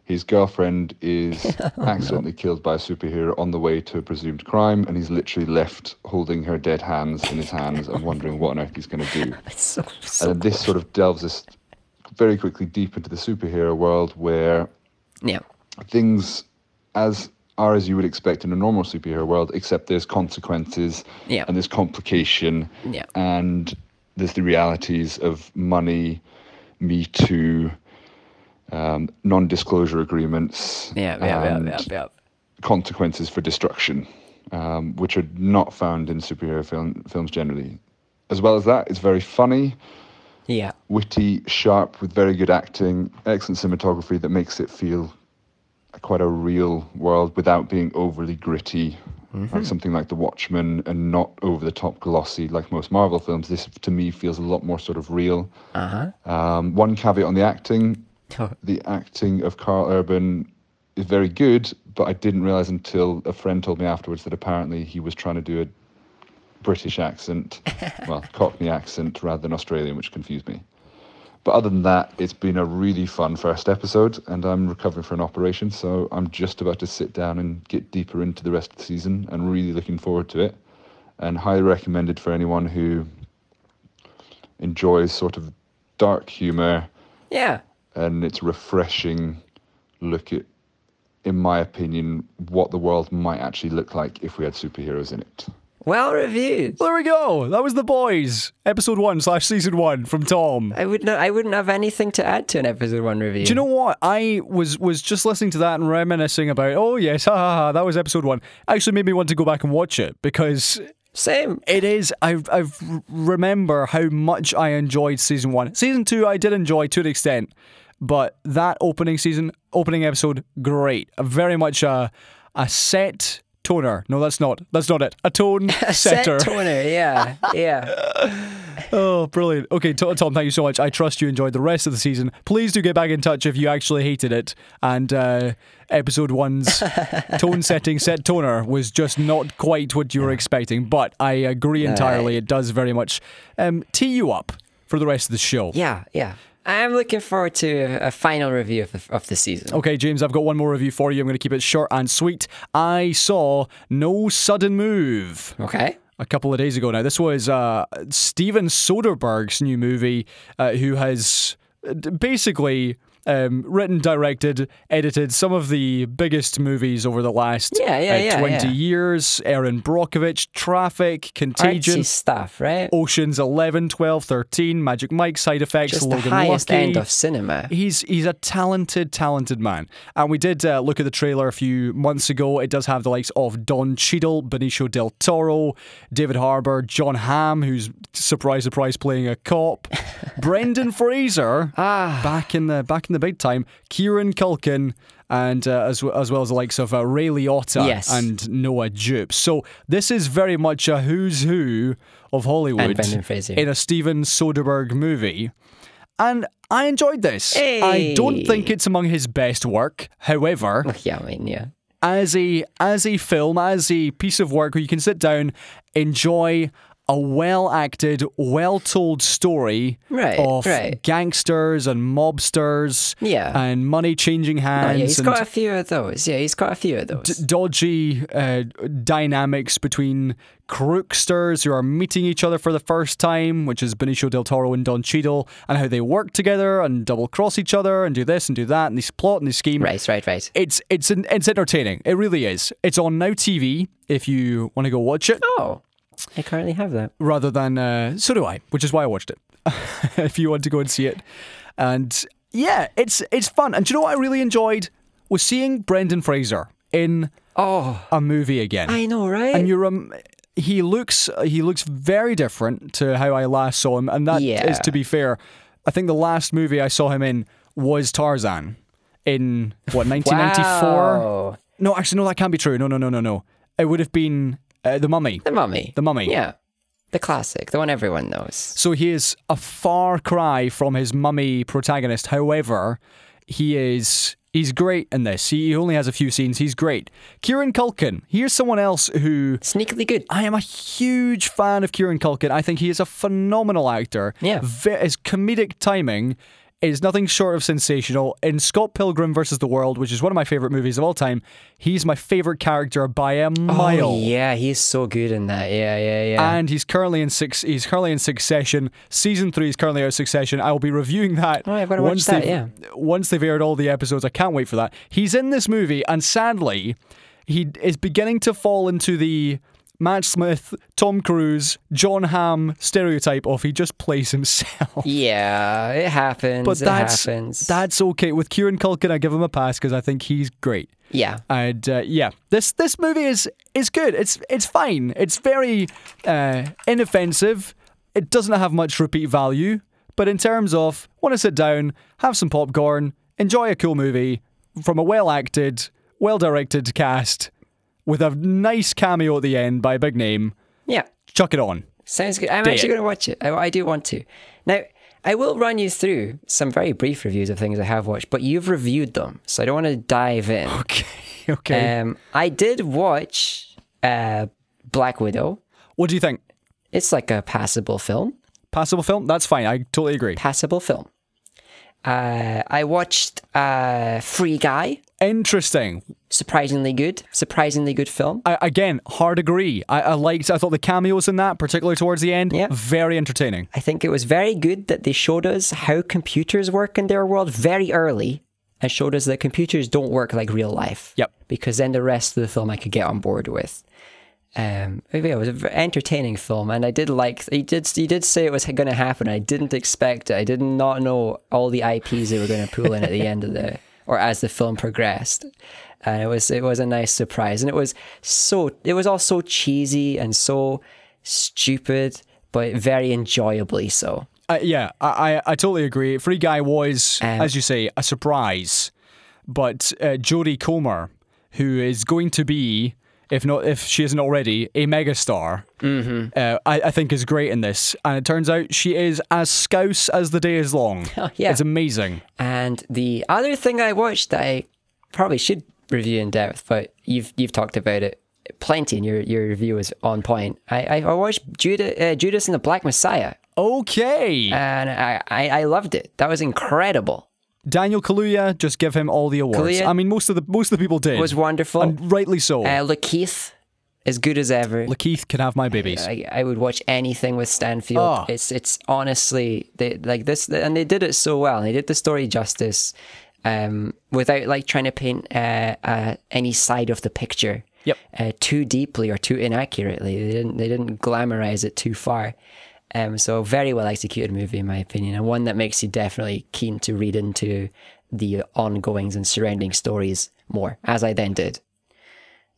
his girlfriend is oh, accidentally killed by a superhero on the way to a presumed crime, and he's literally left holding her dead hands in his hands and wondering what on earth he's going to do. So, so and this sort of delves us very quickly deep into the superhero world where yeah. things as are as you would expect in a normal superhero world, except there's consequences Yeah. and there's complication Yeah. and there's the realities of money, Me Too, um, non-disclosure agreements, Yeah. Yeah. Yeah. Yeah. consequences for destruction, um, which are not found in superhero film, films generally. As well as that, it's very funny Yeah. witty, sharp, with very good acting, excellent cinematography that makes it feel quite a real world without being overly gritty, like something like The Watchmen, and not over the top glossy like most Marvel films. This, to me, feels a lot more sort of real. Uh huh. Um, one caveat on the acting the acting of Karl Urban is very good, but I didn't realize until a friend told me afterwards that apparently he was trying to do a British accent, well, Cockney accent rather than Australian, which confused me. But other than that, it's been a really fun first episode, and I'm recovering from an operation, so I'm just about to sit down and get deeper into the rest of the season, and really looking forward to it. And highly recommended for anyone who enjoys sort of dark humor yeah. and it's refreshing look at, in my opinion, what the world might actually look like if we had superheroes in it. Well reviewed. There we go. That was The Boys, episode one slash season one from Tom. I would not. I wouldn't have anything to add to an episode one review. Do you know what? I was was just listening to that and reminiscing about, oh, yes, ha ha ha, that was episode one. Actually made me want to go back and watch it because Same. It is. I I remember how much I enjoyed season one. Season two, I did enjoy to an extent, but that opening season, opening episode, great. Very much a a set toner. No, that's not. That's not it. A tone setter. Set toner. Yeah. Yeah. oh, brilliant. Okay, Tom, thank you so much. I trust you enjoyed the rest of the season. Please do get back in touch if you actually hated it. And uh, episode one's tone setting, set toner was just not quite what you were expecting. But I agree entirely. It does very much um, tee you up for the rest of the show. Yeah. Yeah. I'm looking forward to a, final review of the of the season. Okay, James, I've got one more review for you. I'm going to keep it short and sweet. I saw No Sudden Move. Okay. a couple of days ago now. This was uh, Steven Soderbergh's new movie, uh, who has uh, basically um, written, directed, edited some of the biggest movies over the last Yeah, yeah, uh, yeah, 20 yeah. years. Erin Brockovich, Traffic, Contagion. Artsy stuff, right? Oceans 11, 12, 13, Magic Mike, Side Effects, Just Logan the highest Lucky. end of cinema. He's he's a talented, talented man. And we did uh, look at the trailer a few months ago. It does have the likes of Don Cheadle, Benicio del Toro, David Harbour, Jon Hamm, who's surprise, surprise, playing a cop, Brendan Fraser, Ah. back in the back in the big time, Kieran Culkin. And uh, as, as well as the likes of uh, Ray Liotta Yes. and Noah Jupe. So this is very much a who's who of Hollywood in a Steven Soderbergh movie. and I enjoyed this. I don't think it's among his best work. However, Yeah, I mean, yeah. as a as a film, as a piece of work where you can sit down, enjoy a well acted, well told story Right, of right. gangsters and mobsters Yeah. and money changing Oh, hands yeah, he's got a few of those. Yeah, he's got a few of those. d- dodgy uh, dynamics between crooksters who are meeting each other for the first time, which is Benicio del Toro and Don Cheadle, and how they work together and double cross each other and do this and do that and they plot and they scheme right, right, right. it's it's an, it's entertaining. It really is. It's on Now TV if you want to go watch it, Oh, I currently have that. rather than uh, so do I, which is why I watched it. if you want to go and see it, and yeah, it's it's fun. And do you know what I really enjoyed was seeing Brendan Fraser in Oh, a movie again. I know, right? and you're um, he looks he looks very different to how I last saw him, and that is Yeah. to be fair. I think the last movie I saw him in was Tarzan in what 1994. Wow. No, actually, no, that can't be true. No, no, no, no, no. It would have been uh, the Mummy. The Mummy. The Mummy. Yeah. The classic, the one everyone knows. So he is a far cry from his Mummy protagonist. However, he is he's great in this. He only has a few scenes. He's great. Kieran Culkin. Here's someone else who Sneakily good. I am a huge fan of Kieran Culkin. I think he is a phenomenal actor. Yeah. His comedic timing is nothing short of sensational. In Scott Pilgrim versus the World, which is one of my favorite movies of all time, he's my favorite character by a oh, mile. Oh, yeah, he's so good in that. Yeah, yeah, yeah. And he's currently in six. He's currently in Succession. Season three is currently out of Succession. I will be reviewing that. Oh, I've gotta watch that, yeah. Once they've aired all the episodes, I can't wait for that. He's in this movie, and sadly, he is beginning to fall into the Matt Smith, Tom Cruise, Jon Hamm stereotype of he just plays himself. yeah, it happens. But it that's happens. that's okay with Kieran Culkin. I give him a pass because I think he's great. yeah. And uh, yeah, this this movie is is good. It's it's fine. It's very uh, inoffensive. It doesn't have much repeat value, but in terms of want to sit down, have some popcorn, enjoy a cool movie from a well acted, well directed cast with a nice cameo at the end by a big name, Yeah. chuck it on. Sounds good. I'm Day actually going to watch it. I, I do want to. Now, I will run you through some very brief reviews of things I have watched, but you've reviewed them, so I don't want to dive in. Okay, okay. Um, I did watch uh, Black Widow. what do you think? It's like a passable film. Passable film? That's fine. I totally agree. Passable film. Uh, I watched uh, Free Guy. Interesting. Surprisingly good. Surprisingly good film. I, again, hard agree. I, I liked. I thought the cameos in that, particularly towards the end, Yeah. very entertaining. I think it was very good that they showed us how computers work in their world very early and showed us that computers don't work like real life. Yep. Because then the rest of the film I could get on board with. Um, yeah, it was an entertaining film, and I did like he did he did say it was going to happen. I didn't expect it. I did not know all the IPs they were going to pull in at the end of the or as the film progressed, and it was it was a nice surprise. And it was so it was all so cheesy and so stupid, but very enjoyably so. Uh, yeah, I, I I totally agree. Free Guy was, Um, as you say, a surprise, but uh, Jodie Comer, who is going to be, if not if she isn't already, a megastar, mm-hmm. uh, I, I think is great in this. And it turns out she is as scouse as the day is long. Oh, yeah. it's amazing. And the other thing I watched that I probably should review in depth, but you've you've talked about it plenty, and your your review is on point. I I watched Judas, uh, Judas and the Black Messiah, Okay, and I, I I loved it. That was incredible. Daniel Kaluuya, just give him all the awards. Kaluuya- I mean, most of the most of the people did. It was wonderful. and rightly so. uh, Lakeith, as good as ever. Lakeith can have my babies. I, I would watch anything with Stanfield. Oh. It's it's honestly they like this, and they did it so well. They did the story justice, um, without like trying to paint uh, uh, any side of the picture. Yep. Uh, too deeply or too inaccurately. They didn't they didn't glamorize it too far. Um, so very well executed movie in my opinion, and one that makes you definitely keen to read into the ongoings and surrounding stories more, as I then did.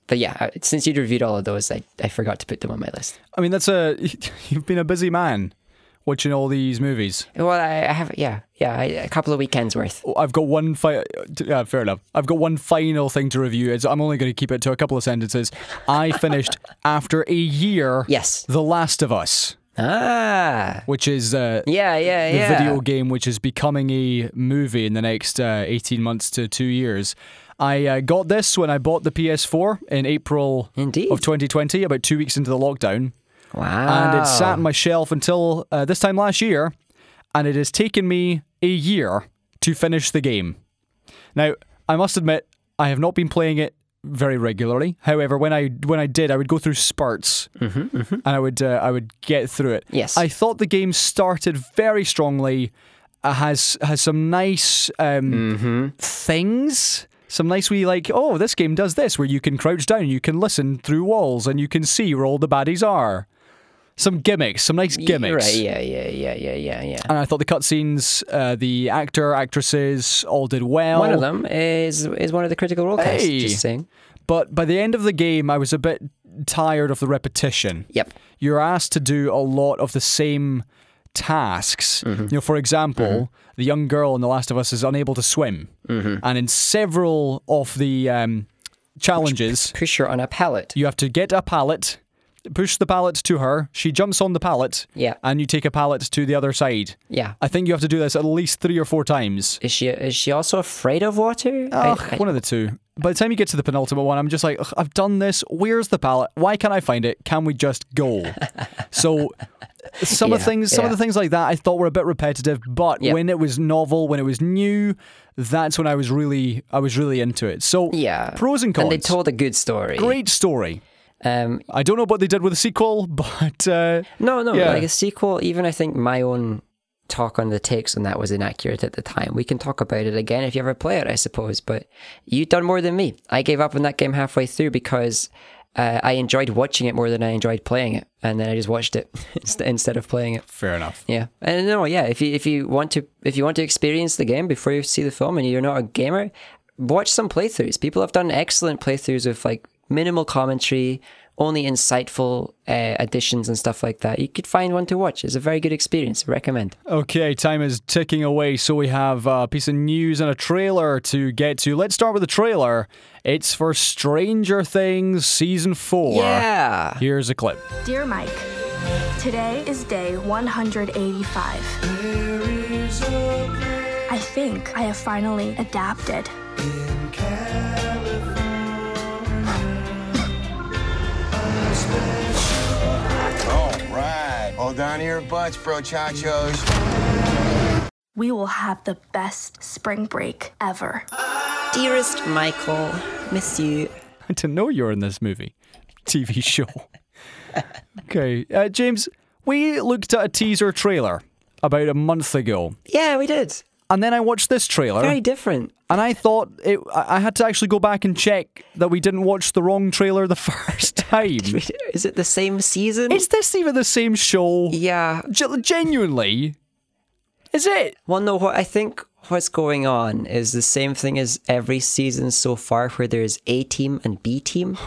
But yeah, uh, since you'd reviewed all of those, I, I forgot to put them on my list. I mean, that's a you've been a busy man watching all these movies. Well, I, I have, yeah, yeah, I, a couple of weekends worth. I've got one fi- yeah, fair enough. I've got one final thing to review. It's, I'm only going to keep it to a couple of sentences. I finished after a year. Yes. The Last of Us. Ah. which is uh, Yeah, yeah, the yeah. video game which is becoming a movie in the next uh, 18 months to two years. I uh, got this when I bought the PS4 in April Indeed. of 2020, about two weeks into the lockdown. Wow. And it sat on my shelf until uh, this time last year, and it has taken me a year to finish the game. Now, I must admit, I have not been playing it very regularly. However, when I when I did, I would go through spurts, and I would uh, I would get through it. Mm-hmm, Yes. I thought the game started very strongly. Uh, has has some nice um, Mm-hmm. things. Some nice wee like, oh, this game does this, where you can crouch down, you can listen through walls, and you can see where all the baddies are. Some gimmicks, some nice gimmicks. Right, yeah, yeah, yeah, yeah, yeah, yeah. And I thought the cutscenes, uh, the actor, actresses all did well. One of them is is one of the critical role casts. Hey. Just saying. But by the end of the game, I was a bit tired of the repetition. Yep. You're asked to do a lot of the same tasks. Mm-hmm. You know, for example, the young girl in The Last of Us is unable to swim, Mm-hmm. and in several of the um, challenges, Push her on a pallet. you have to get a pallet, push the pallet to her. She jumps on the pallet, Yeah. and you take a pallet to the other side. Yeah. I think you have to do this at least three or four times. Is she is she also afraid of water? Ugh, I- one of the two. By the time you get to the penultimate one, I'm just like, "Ugh, I've done this. Where's the pallet? Why can't I find it? Can we just go? so some of things, some of the things like that, I thought were a bit repetitive. But Yep. when it was novel, when it was new, that's when I was really, I was really into it. So yeah. pros and cons. And they told a good story. Great story. Um, I don't know what they did with the sequel, but uh, no, no, Yeah. like a sequel. Even I think my own talk on the takes on that was inaccurate at the time. We can talk about it again if you ever play it, I suppose. But you've done more than me. I gave up on that game halfway through because uh, I enjoyed watching it more than I enjoyed playing it, and then I just watched it instead of playing it. fair enough. Yeah, and no, yeah. If you if you want to if you want to experience the game before you see the film, and you're not a gamer, watch some playthroughs. People have done excellent playthroughs with like minimal commentary, only insightful uh, additions and stuff like that. You could find one to watch. It's a very good experience. Recommend. Okay, time is ticking away, so we have a piece of news and a trailer to get to. Let's start with the trailer. It's for Stranger Things Season 4. Yeah. Here's a clip. Dear Mike, today is day 185. I think I have finally adapted. Right. Hold on to your butts, bro chachos. We will have the best spring break ever. Dearest Michael, miss you. I didn't know you were in this movie, TV show. okay, uh, James, we looked at a teaser trailer about a month ago, Yeah, we did. And then I watched this trailer, Very different. and I thought it, I had to actually go back and check that we didn't watch the wrong trailer the first time. Is it the same season? Is this even the same show? yeah. Ge- genuinely, is it? Well, no, what I think what's going on is the same thing as every season so far, where there's A team and B team.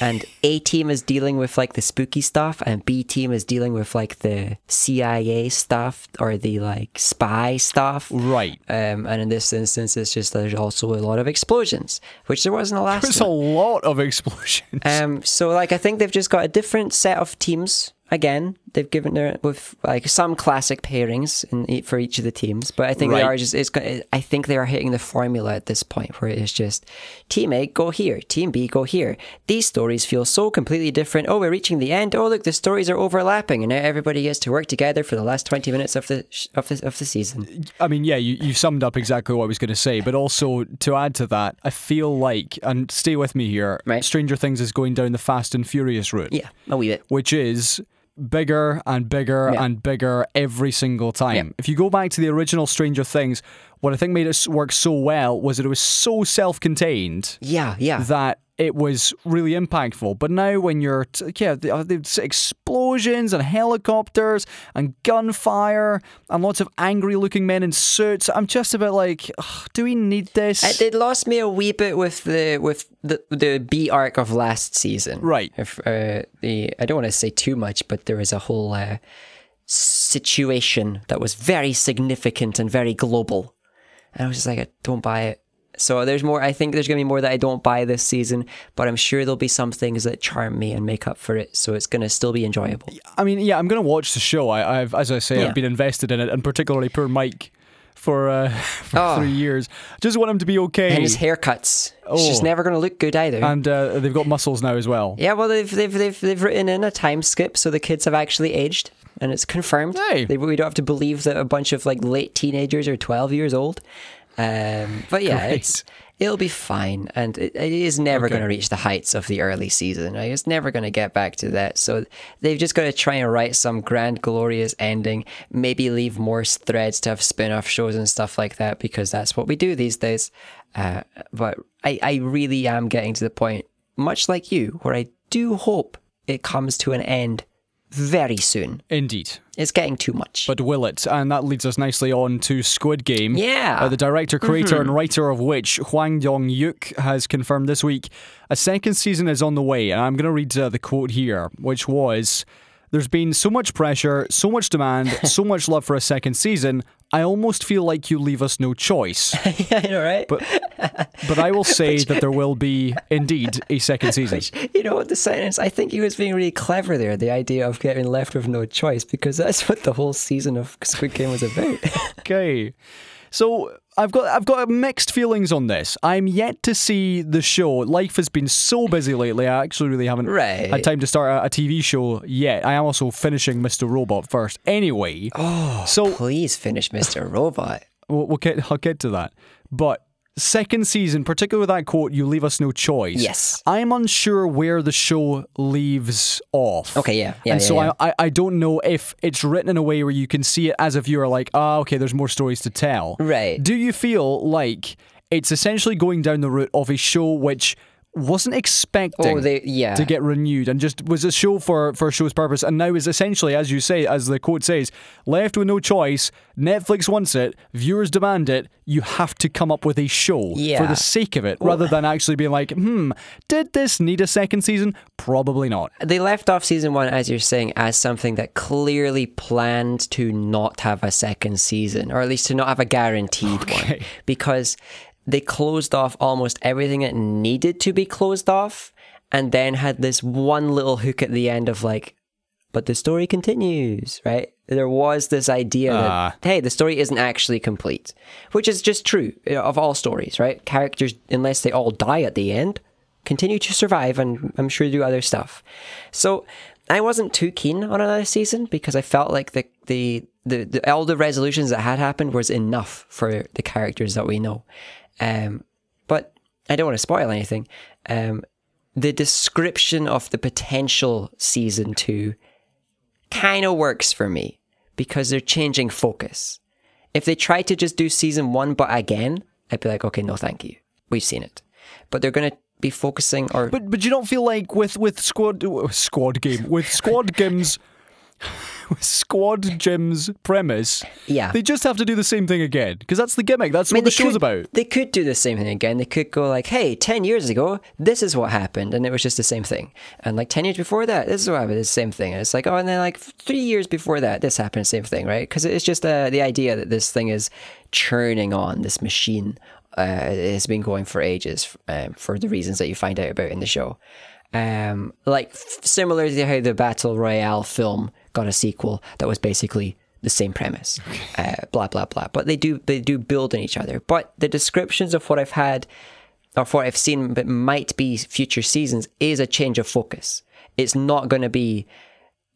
And A team is dealing with like the spooky stuff, and B team is dealing with like the CIA stuff or the like spy stuff. Right. Um, and in this instance, it's just there's also a lot of explosions, which there was in the last There's one. a lot of explosions. Um, so like I think they've just got a different set of teams. Again, they've given their with like some classic pairings in for each of the teams, but I think they are just. It's. I think they are hitting the formula at this point, where it's just team A go here, team B go here. These stories feel so completely different. Oh, we're reaching the end. Oh, look, the stories are overlapping, and now everybody gets to work together for the last twenty minutes of the of the of the season. I mean, yeah, you, you summed up exactly what I was going to say, but also to add to that, I feel like, and stay with me here, Right. Stranger Things is going down the Fast and Furious route. Yeah, a wee bit. Which is bigger and bigger Yeah. and bigger every single time. Yeah. If you go back to the original Stranger Things, what I think made it work so well was that it was so self contained Yeah, yeah. that it was really impactful. But now, when you're, t- yeah, the, uh, the explosions and helicopters and gunfire and lots of angry looking men in suits, I'm just a bit like, "Ugh, do we need this? It, it lost me a wee bit with the with the the B arc of last season. Right. If uh, the I don't want to say too much, but there was a whole uh, situation that was very significant and very global, and I was just like, I don't buy it. So there's more. I think there's gonna be more that I don't buy this season, but I'm sure there'll be some things that charm me and make up for it. So it's gonna still be enjoyable. I mean, yeah, I'm going to watch the show. I, I've, as I say, Yeah. I've been invested in it, and particularly poor Mike for, uh, for Oh. three years. Just want him to be okay. And his haircuts. It's just Oh. never gonna look good either. And uh, they've got muscles now as well. yeah, well, they've, they've they've they've written in a time skip, so the kids have actually aged, and it's confirmed. Hey. They, we don't have to believe that a bunch of like late teenagers are twelve years old. Um, but yeah, Great. it's it'll be fine, and it, it is never Okay. going to reach the heights of the early season. Right? It's never going to get back to that. So they've just got to try and write some grand, glorious ending. Maybe leave more threads to have spin-off shows and stuff like that, because that's what we do these days. Uh, but I, I really am getting to the point, much like you, where I do hope it comes to an end very soon. Indeed. It's getting too much. But will it? And that leads us nicely on to Squid Game. Yeah. Mm-hmm. Uh, the director, creator, and writer of which, Hwang Dong-hyuk, has confirmed this week a second season is on the way. And I'm going to read uh, the quote here, which was There's been so much pressure, so much demand, so much love for a second season. I almost feel like you leave us no choice. yeah, I know, right? But but I will say that there will be indeed a second season. you know what the sentence? I think he was being really clever there. The idea of getting left with no choice, because that's what the whole season of Squid Game was about. Okay. So I've got I've got mixed feelings on this. I'm yet to see the show. Life has been so busy lately. I actually really haven't Right. had time to start a, a TV show yet. I am also finishing Mr. Robot first. Anyway, oh, so Please finish Mr. Robot. we'll, we'll get I'll get to that. But second season, particularly with that quote, "You leave us no choice." Yes. I'm unsure where the show leaves off. Okay, yeah, yeah, and yeah, so yeah. I, I I don't know if it's written in a way where you can see it as a viewer, like, ah, okay, there's more stories to tell. Right. Do you feel like it's essentially going down the route of a show which wasn't expecting Oh, they- yeah. to get renewed and just was a show for for a show's purpose. And now is essentially as you say as the quote says left with no choice netflix wants it viewers demand it you have to come up with a show for the sake of it rather than actually being like hmm did this need a second season? Probably not. They left off season one, as you're saying, as something that clearly planned to not have a second season, or at least to not have a guaranteed Okay. one, because they closed off almost everything that needed to be closed off, and then had this one little hook at the end of like, but the story continues, right? There was this idea Ah. that, hey, the story isn't actually complete, which is just true uh, of all stories, right? Characters, unless they all die at the end, continue to survive and I'm sure do other stuff. So I wasn't too keen on another season because I felt like the, the, the, the all the resolutions that had happened was enough for the characters that we know. Um, but I don't want to spoil anything. Um, the description of the potential season two kind of works for me because they're changing focus. If they try to just do season one, but again, I'd be like, okay, no, thank you. We've seen it. But they're going to be focusing or But but you don't feel like with with squad squad game with squad games squad Jim's premise, Yeah. they just have to do the same thing again because that's the gimmick. That's I mean, what the show's could- about. They could do the same thing again. They could go like, "Hey, ten years ago, this is what happened," and it was just the same thing. And like ten years before that, this is what happened. It's the same thing. And it's like, oh, and then like three years before that, this happened. Same thing, right? Because it's just uh, the idea that this thing is churning on. This machine uh, has been going for ages um, for the reasons that you find out about in the show. Um, like f- similar to how the Battle Royale film got a sequel that was basically the same premise, uh, blah blah blah. But they do they do build on each other. But the descriptions of what I've had or what I've seen that might be future seasons is a change of focus. It's not going to be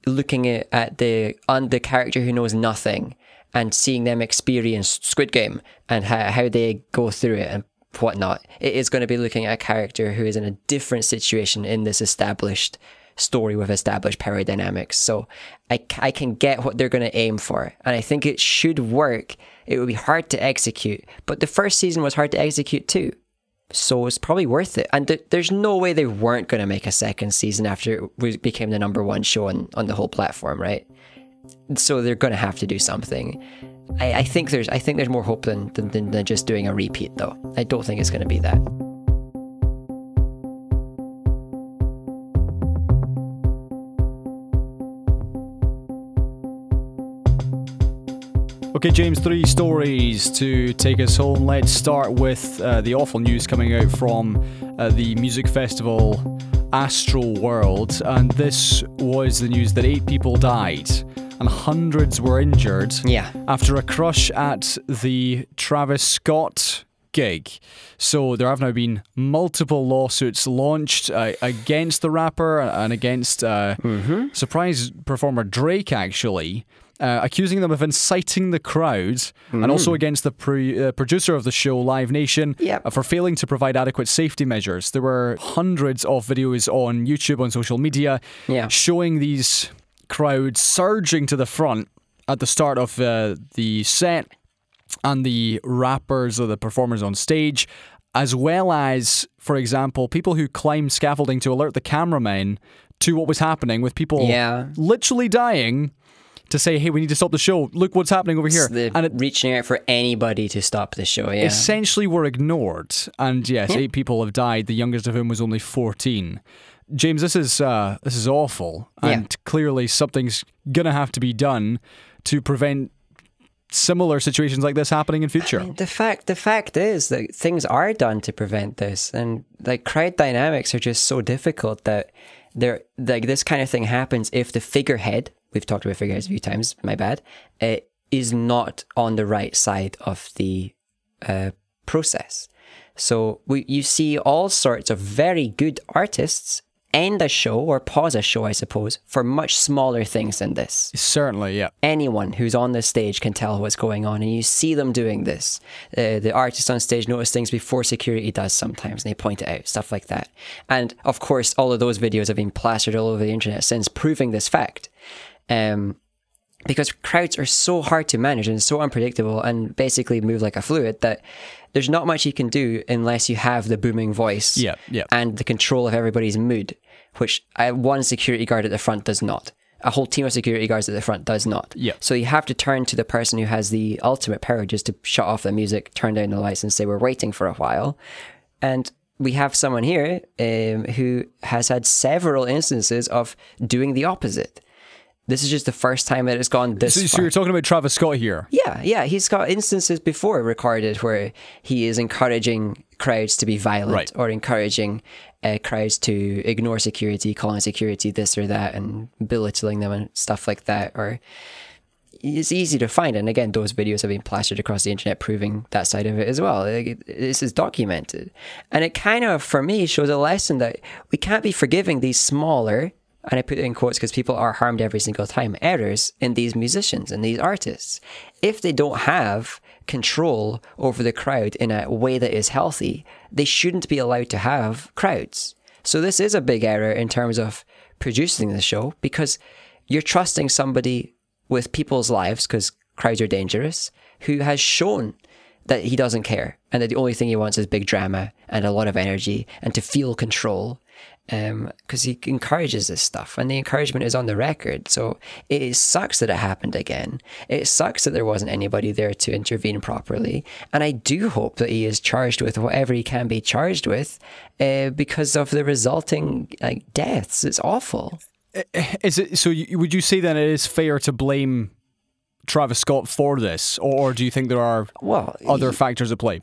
looking at, at the on the character who knows nothing and seeing them experience Squid Game and how, how they go through it and whatnot. It is going to be looking at a character who is in a different situation in this established story with established power dynamics. So I can get what they're going to aim for. And I think it should work. It would be hard to execute. But the first season was hard to execute too. So it's probably worth it. And th- there's no way they weren't going to make a second season after it became the number one show on, on the whole platform, right? So they're going to have to do something. I, I think there's I think there's more hope than, than than just doing a repeat, though. I don't think it's going to be that. Okay, James, three stories to take us home. Let's start with uh, the awful news coming out from uh, the music festival Astroworld. And this was the news that eight people died and hundreds were injured Yeah. after a crush at the Travis Scott gig. So there have now been multiple lawsuits launched uh, against the rapper and against uh, surprise performer Drake, actually. Uh, accusing them of inciting the crowd and also against the pre- uh, producer of the show, Live Nation, Yep. uh, for failing to provide adequate safety measures. There were hundreds of videos on YouTube, on social media, Yeah. showing these crowds surging to the front at the start of uh, the set and the rappers or the performers on stage, as well as, for example, people who climbed scaffolding to alert the cameraman to what was happening with people Yeah. literally dying to say, hey, we need to stop the show. Look what's happening over here. And it reaching out for anybody to stop the show. Yeah. essentially were ignored. And yes, eight people have died, the youngest of whom was only 14. James, this is uh, this is awful, Yeah. and clearly something's gonna have to be done to prevent similar situations like this happening in future. The fact the fact is that things are done to prevent this, and like crowd dynamics are just so difficult that there like this kind of thing happens if the figurehead we've talked about figureheads a few times. My bad. Uh, is not on the right side of the uh, process. So we you see all sorts of very good artists end a show or pause a show, I suppose, for much smaller things than this Certainly, yeah. anyone who's on the stage can tell what's going on, and you see them doing this. Uh, the artist on stage notice things before security does sometimes, and they point it out, stuff like that. And of course, all of those videos have been plastered all over the internet since, proving this fact. Um, because crowds are so hard to manage and so unpredictable and basically move like a fluid that there's not much you can do unless you have the booming voice Yeah, yeah. and the control of everybody's mood, which uh, one security guard at the front does not. A whole team of security guards at the front does not. Yeah. So you have to turn to the person who has the ultimate power just to shut off the music, turn down the lights, and say, We're waiting for a while. And we have someone here um, who has had several instances of doing the opposite. This is just the first time that it's gone this So, far. so you're talking about Travis Scott here. Yeah, yeah, he's got instances before recorded where he is encouraging crowds to be violent Right. or encouraging uh, crowds to ignore security, calling security this or that, and belittling them and stuff like that. Or it's easy to find, and again, those videos have been plastered across the internet, proving that side of it as well. Like, this is documented, and it kind of, for me, shows a lesson that we can't be forgiving these smaller and I put it in quotes because people are harmed every single time, errors in these musicians and these artists. If they don't have control over the crowd in a way that is healthy, they shouldn't be allowed to have crowds. So this is a big error in terms of producing the show because you're trusting somebody with people's lives because crowds are dangerous who has shown that he doesn't care and that the only thing he wants is big drama and a lot of energy and to feel control because he encourages this stuff and the encouragement is on the record so it sucks that it happened again it sucks that there wasn't anybody there to intervene properly and i do hope that he is charged with whatever he can be charged with uh, because of the resulting like deaths it's awful Is it so? You, would you say then it is fair to blame Travis Scott for this, or do you think there are well other factors at play?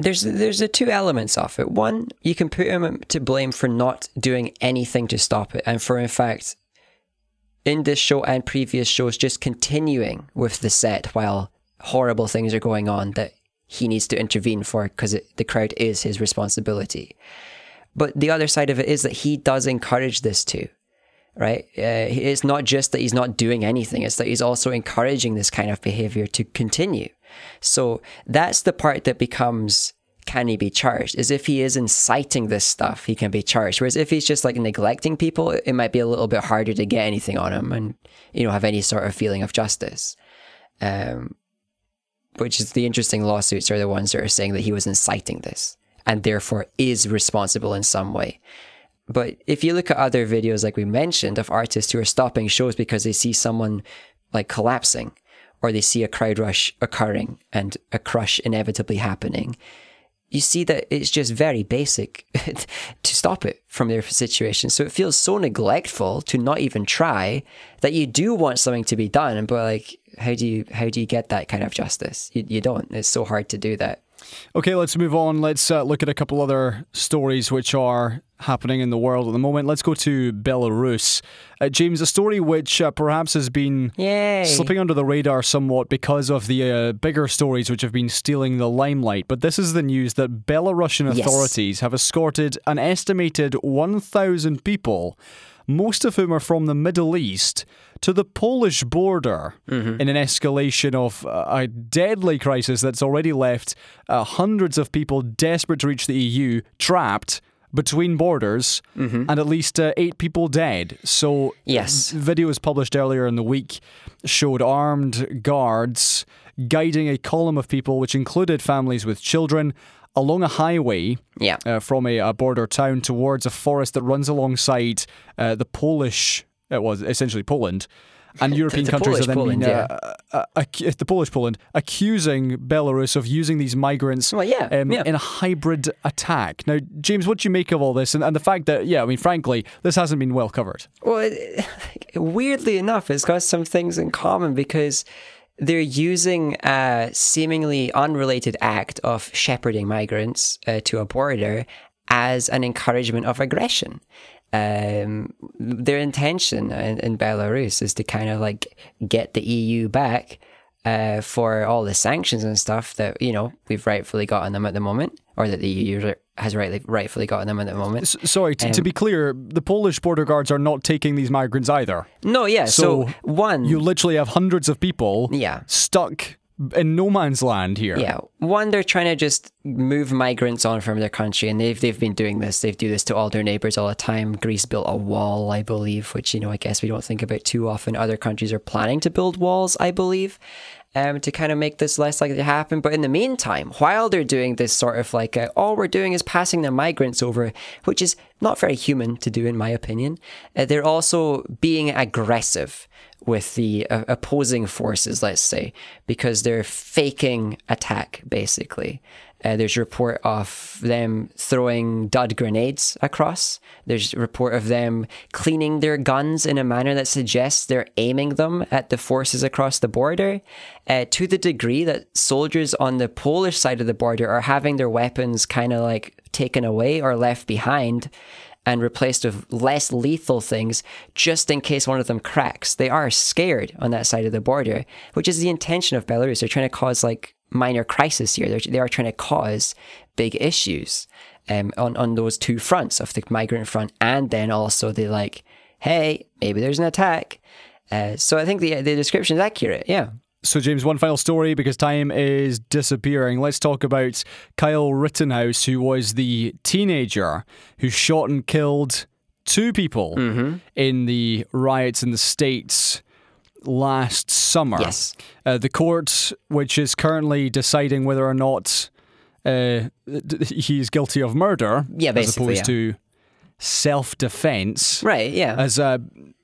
There's there's the two elements of it. One, you can put him to blame for not doing anything to stop it, and for in fact, in this show and previous shows, just continuing with the set while horrible things are going on that he needs to intervene for because the crowd is his responsibility. But the other side of it is that he does encourage this too, right? Uh, it's not just that he's not doing anything; it's that he's also encouraging this kind of behavior to continue. So that's the part that becomes can he be charged? Is if he is inciting this stuff, he can be charged. Whereas if he's just like neglecting people, it might be a little bit harder to get anything on him and you know have any sort of feeling of justice. Um, which is the interesting lawsuits are the ones that are saying that he was inciting this and therefore is responsible in some way. But if you look at other videos, like we mentioned, of artists who are stopping shows because they see someone like collapsing or they see a crowd rush occurring and a crush inevitably happening, you see that it's just very basic to stop it from their situation. So it feels so neglectful to not even try that you do want something to be done, but like, how do you how do you get that kind of justice? You, you don't. It's so hard to do that. Okay, let's move on. Let's uh, look at a couple other stories which are happening in the world at the moment. Let's go to Belarus. Uh, James, a story which uh, perhaps has been Yay. slipping under the radar somewhat because of the uh, bigger stories which have been stealing the limelight. But this is the news that Belarusian Yes. authorities have escorted an estimated 1,000 people, most of whom are from the Middle East, to the Polish border Mm-hmm. in an escalation of uh, a deadly crisis that's already left uh, hundreds of people desperate to reach the EU trapped between borders and at least uh, eight people dead. So, Mm-hmm. Yes. videos published earlier in the week showed armed guards guiding a column of people, which included families with children, along a highway Yeah. uh, from a, a border town towards a forest that runs alongside uh, the Polish, it was essentially Poland. And European countries Polish have then Poland, been, uh, uh, ac- the Polish Poland, accusing Belarus of using these migrants Well, yeah, um, yeah. in a hybrid attack. Now, James, what do you make of all this? And, and the fact that, yeah, I mean, frankly, this hasn't been well covered. Well, it, weirdly enough, it's got some things in common because they're using a seemingly unrelated act of shepherding migrants uh, to a border as an encouragement of aggression. Um, their intention in, in Belarus is to kind of like get the EU back uh, for all the sanctions and stuff that you know we've rightfully got on them at the moment, or that the EU has rightly rightfully gotten them at the moment. S- sorry, t- to be clear, the Polish border guards are not taking these migrants either. No, yeah. So, So one, You literally have hundreds of people Yeah. stuck in no man's land here. Yeah, one they're trying to just move migrants on from their country, and they've they've been doing this. They do this to all their neighbors all the time. Greece built a wall, I believe, which you know I guess we don't think about too often. Other countries are planning to build walls, I believe, um, to kind of make this less likely to happen. But in the meantime, while they're doing this sort of like uh, all we're doing is passing the migrants over, which is not very human to do in my opinion, uh, they're also being aggressive with the uh, opposing forces, let's say, because they're faking attack, basically. Uh, there's report of them throwing dud grenades across. There's report of them cleaning their guns in a manner that suggests they're aiming them at the forces across the border, uh, to the degree that soldiers on the Polish side of the border are having their weapons kind of like taken away or left behind and replaced with less lethal things just in case one of them cracks. They are scared on that side of the border, which is the intention of Belarus. They're trying to cause like minor crisis here. They're, they are trying to cause big issues um, on, on those two fronts of the migrant front and then also the like, hey, maybe there's an attack. Uh, so I think the, the description is accurate. Yeah. So, James, one final story because time is disappearing. Let's talk about Kyle Rittenhouse, who was the teenager who shot and killed two people Mm-hmm. in the riots in the States last summer. Yes. Uh, the court, which is currently deciding whether or not uh, he's guilty of murder, Yeah, as opposed yeah. to self defense Right. Yeah. has uh,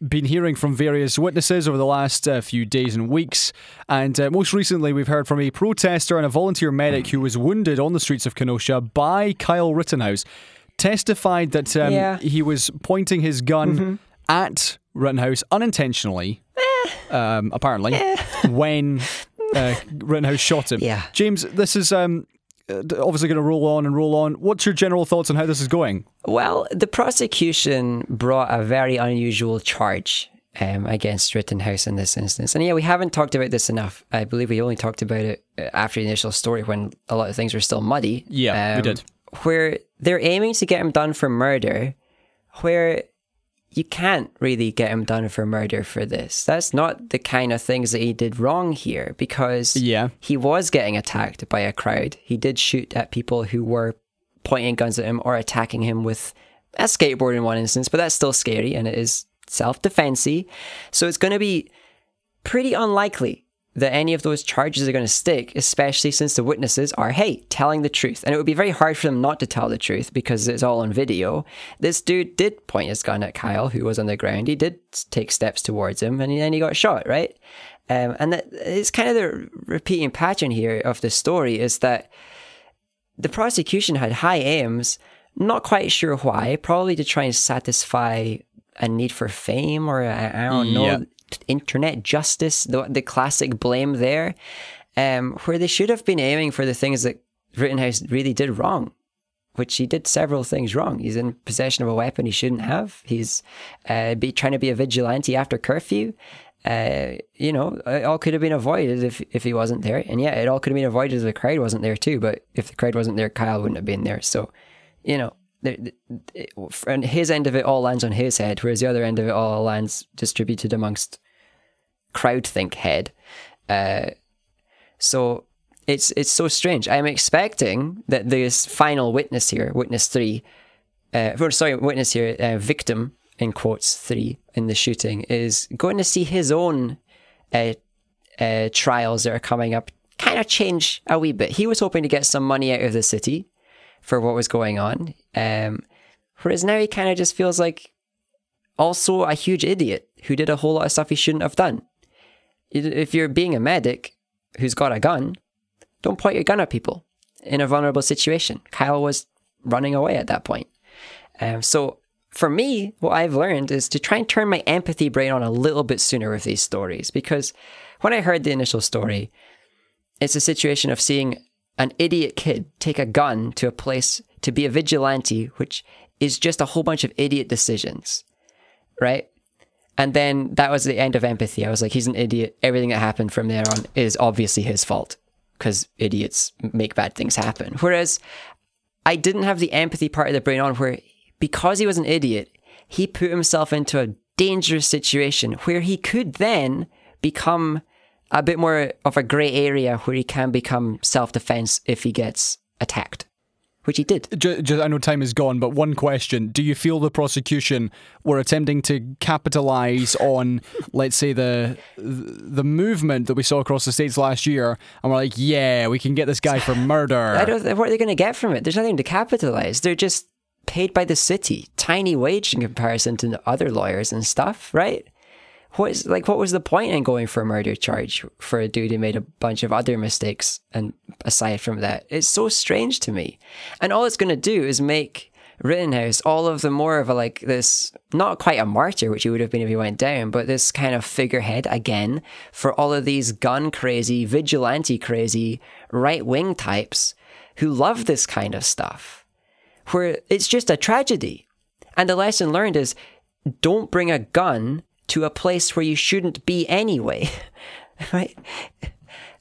been hearing from various witnesses over the last uh, few days and weeks. And uh, most recently, we've heard from a protester and a volunteer medic who was wounded on the streets of Kenosha by Kyle Rittenhouse, testified that um, Yeah. he was pointing his gun at Rittenhouse unintentionally, um, apparently, when uh, Rittenhouse shot him. Yeah. James, this is. Um, Obviously, going to roll on and roll on. What's your general thoughts on how this is going? Well, the prosecution brought a very unusual charge um, against Rittenhouse in this instance. And yeah, we haven't talked about this enough. I believe we only talked about it uh, after the initial story when a lot of things were still muddy. Um, Yeah, we did. Where they're aiming to get him done for murder, where you can't really get him done for murder for this. That's not the kind of things that he did wrong here because Yeah. he was getting attacked by a crowd. He did shoot at people who were pointing guns at him or attacking him with a skateboard in one instance, but that's still scary and it is self defensey. So it's going to be pretty unlikely that any of those charges are going to stick, especially since the witnesses are, hey, telling the truth. And it would be very hard for them not to tell the truth because it's all on video. This dude did point his gun at Kyle, who was on the ground. He did take steps towards him and then he got shot, right? Um, and that it's kind of the repeating pattern here of the story is that the prosecution had high aims, not quite sure why, probably to try and satisfy a need for fame or I, don't know, Yeah. Internet justice, the, the classic blame there, um, where they should have been aiming for the things that Rittenhouse really did wrong, which he did several things wrong. He's in possession of a weapon he shouldn't have. He's uh, be trying to be a vigilante after curfew. Uh, you know, it all could have been avoided if, if he wasn't there. And yeah, it all could have been avoided if the crowd wasn't there too. But if the crowd wasn't there, Kyle wouldn't have been there. So, you know, and his end of it all lands on his head, whereas the other end of it all lands distributed amongst crowdthink head. Uh, so it's it's so strange. I'm expecting that this final witness here, witness three, uh, or sorry, witness here, uh, victim in quotes three in the shooting is going to see his own uh, uh, trials that are coming up kind of change a wee bit. He was hoping to get some money out of the city for what was going on, um, whereas now he kind of just feels like also a huge idiot who did a whole lot of stuff he shouldn't have done. If you're being a medic who's got a gun, don't point your gun at people in a vulnerable situation. Kyle was running away at that point. Um, so for me, what I've learned is to try and turn my empathy brain on a little bit sooner with these stories because when I heard the initial story, it's a situation of seeing an idiot kid take a gun to a place to be a vigilante, which is just a whole bunch of idiot decisions, right? And then that was the end of empathy. I was like, he's an idiot. Everything that happened from there on is obviously his fault because idiots make bad things happen. Whereas I didn't have the empathy part of the brain on where because he was an idiot, he put himself into a dangerous situation where he could then become a bit more of a grey area where he can become self defense if he gets attacked, which he did. Ju- ju- I know time is gone, but one question: Do you feel the prosecution were attempting to capitalize on, let's say, the the movement that we saw across the states last year, and we're like, yeah, we can get this guy for murder? I don't. What are they going to get from it? There's nothing to capitalize. They're just paid by the city, tiny wage in comparison to the other lawyers and stuff, right? What is like? What was the point in going for a murder charge for a dude who made a bunch of other mistakes? And aside from that, it's so strange to me. And all it's going to do is make Rittenhouse all of the more of a like this, not quite a martyr, which he would have been if he went down, but this kind of figurehead again for all of these gun crazy, vigilante crazy, right wing types who love this kind of stuff, where it's just a tragedy. And the lesson learned is don't bring a gun to a place where you shouldn't be anyway, right?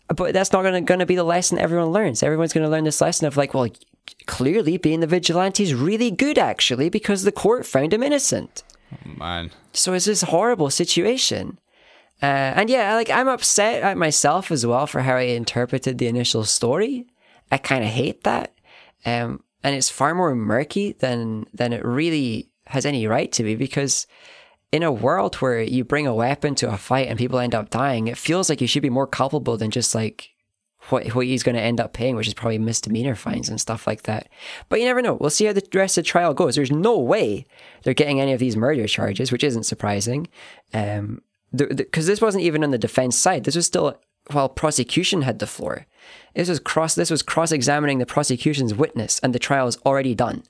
But that's not gonna, gonna be the lesson everyone learns. Everyone's gonna learn this lesson of like, well, clearly being the vigilante is really good actually because the court found him innocent. Man, So it's this horrible situation. Uh, and yeah, like I'm upset at myself as well for how I interpreted the initial story. I kind of hate that, um, and it's far more murky than than it really has any right to be. Because in a world where you bring a weapon to a fight and people end up dying, it feels like you should be more culpable than just like what what he's going to end up paying, which is probably misdemeanor fines and stuff like that. But you never know. We'll see how the rest of the trial goes. There's no way they're getting any of these murder charges, which isn't surprising. Um, because this wasn't even on the defense side. This was still while prosecution had the floor. This was cross. This was cross-examining the prosecution's witness, and the trial is already done.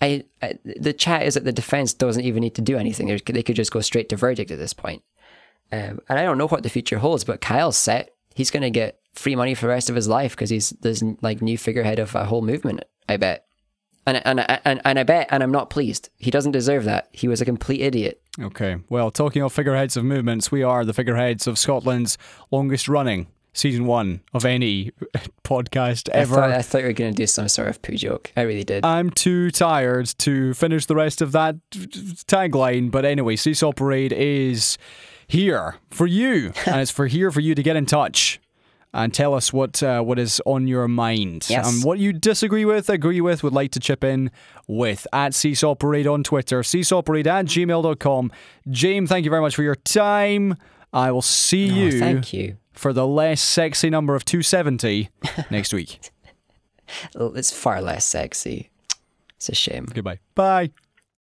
I, I the chat is that the defense doesn't even need to do anything. They they could just go straight to verdict at this point. Um, and I don't know what the future holds, but Kyle's set. He's going to get free money for the rest of his life because he's this like new figurehead of a whole movement. I bet. And, and, and, and I bet, and I'm not pleased. He doesn't deserve that. He was a complete idiot. Okay. Well, talking of figureheads of movements, we are the figureheads of Scotland's longest running season one of any podcast I ever. thought, I thought you were going to do some sort of poo joke. I really did. I'm too tired to finish the rest of that tagline. But anyway, Seesaw Parade is here for you, and it's for here for you to get in touch and tell us what uh, what is on your mind Yes. and what you disagree with, agree with, would like to chip in with at Seesaw Parade on Twitter, seesawparade at gmail.com. James, thank you very much for your time. I will see Oh, you thank you. For the less sexy number of 270 next week. It's far less sexy. It's a shame. Goodbye. Bye.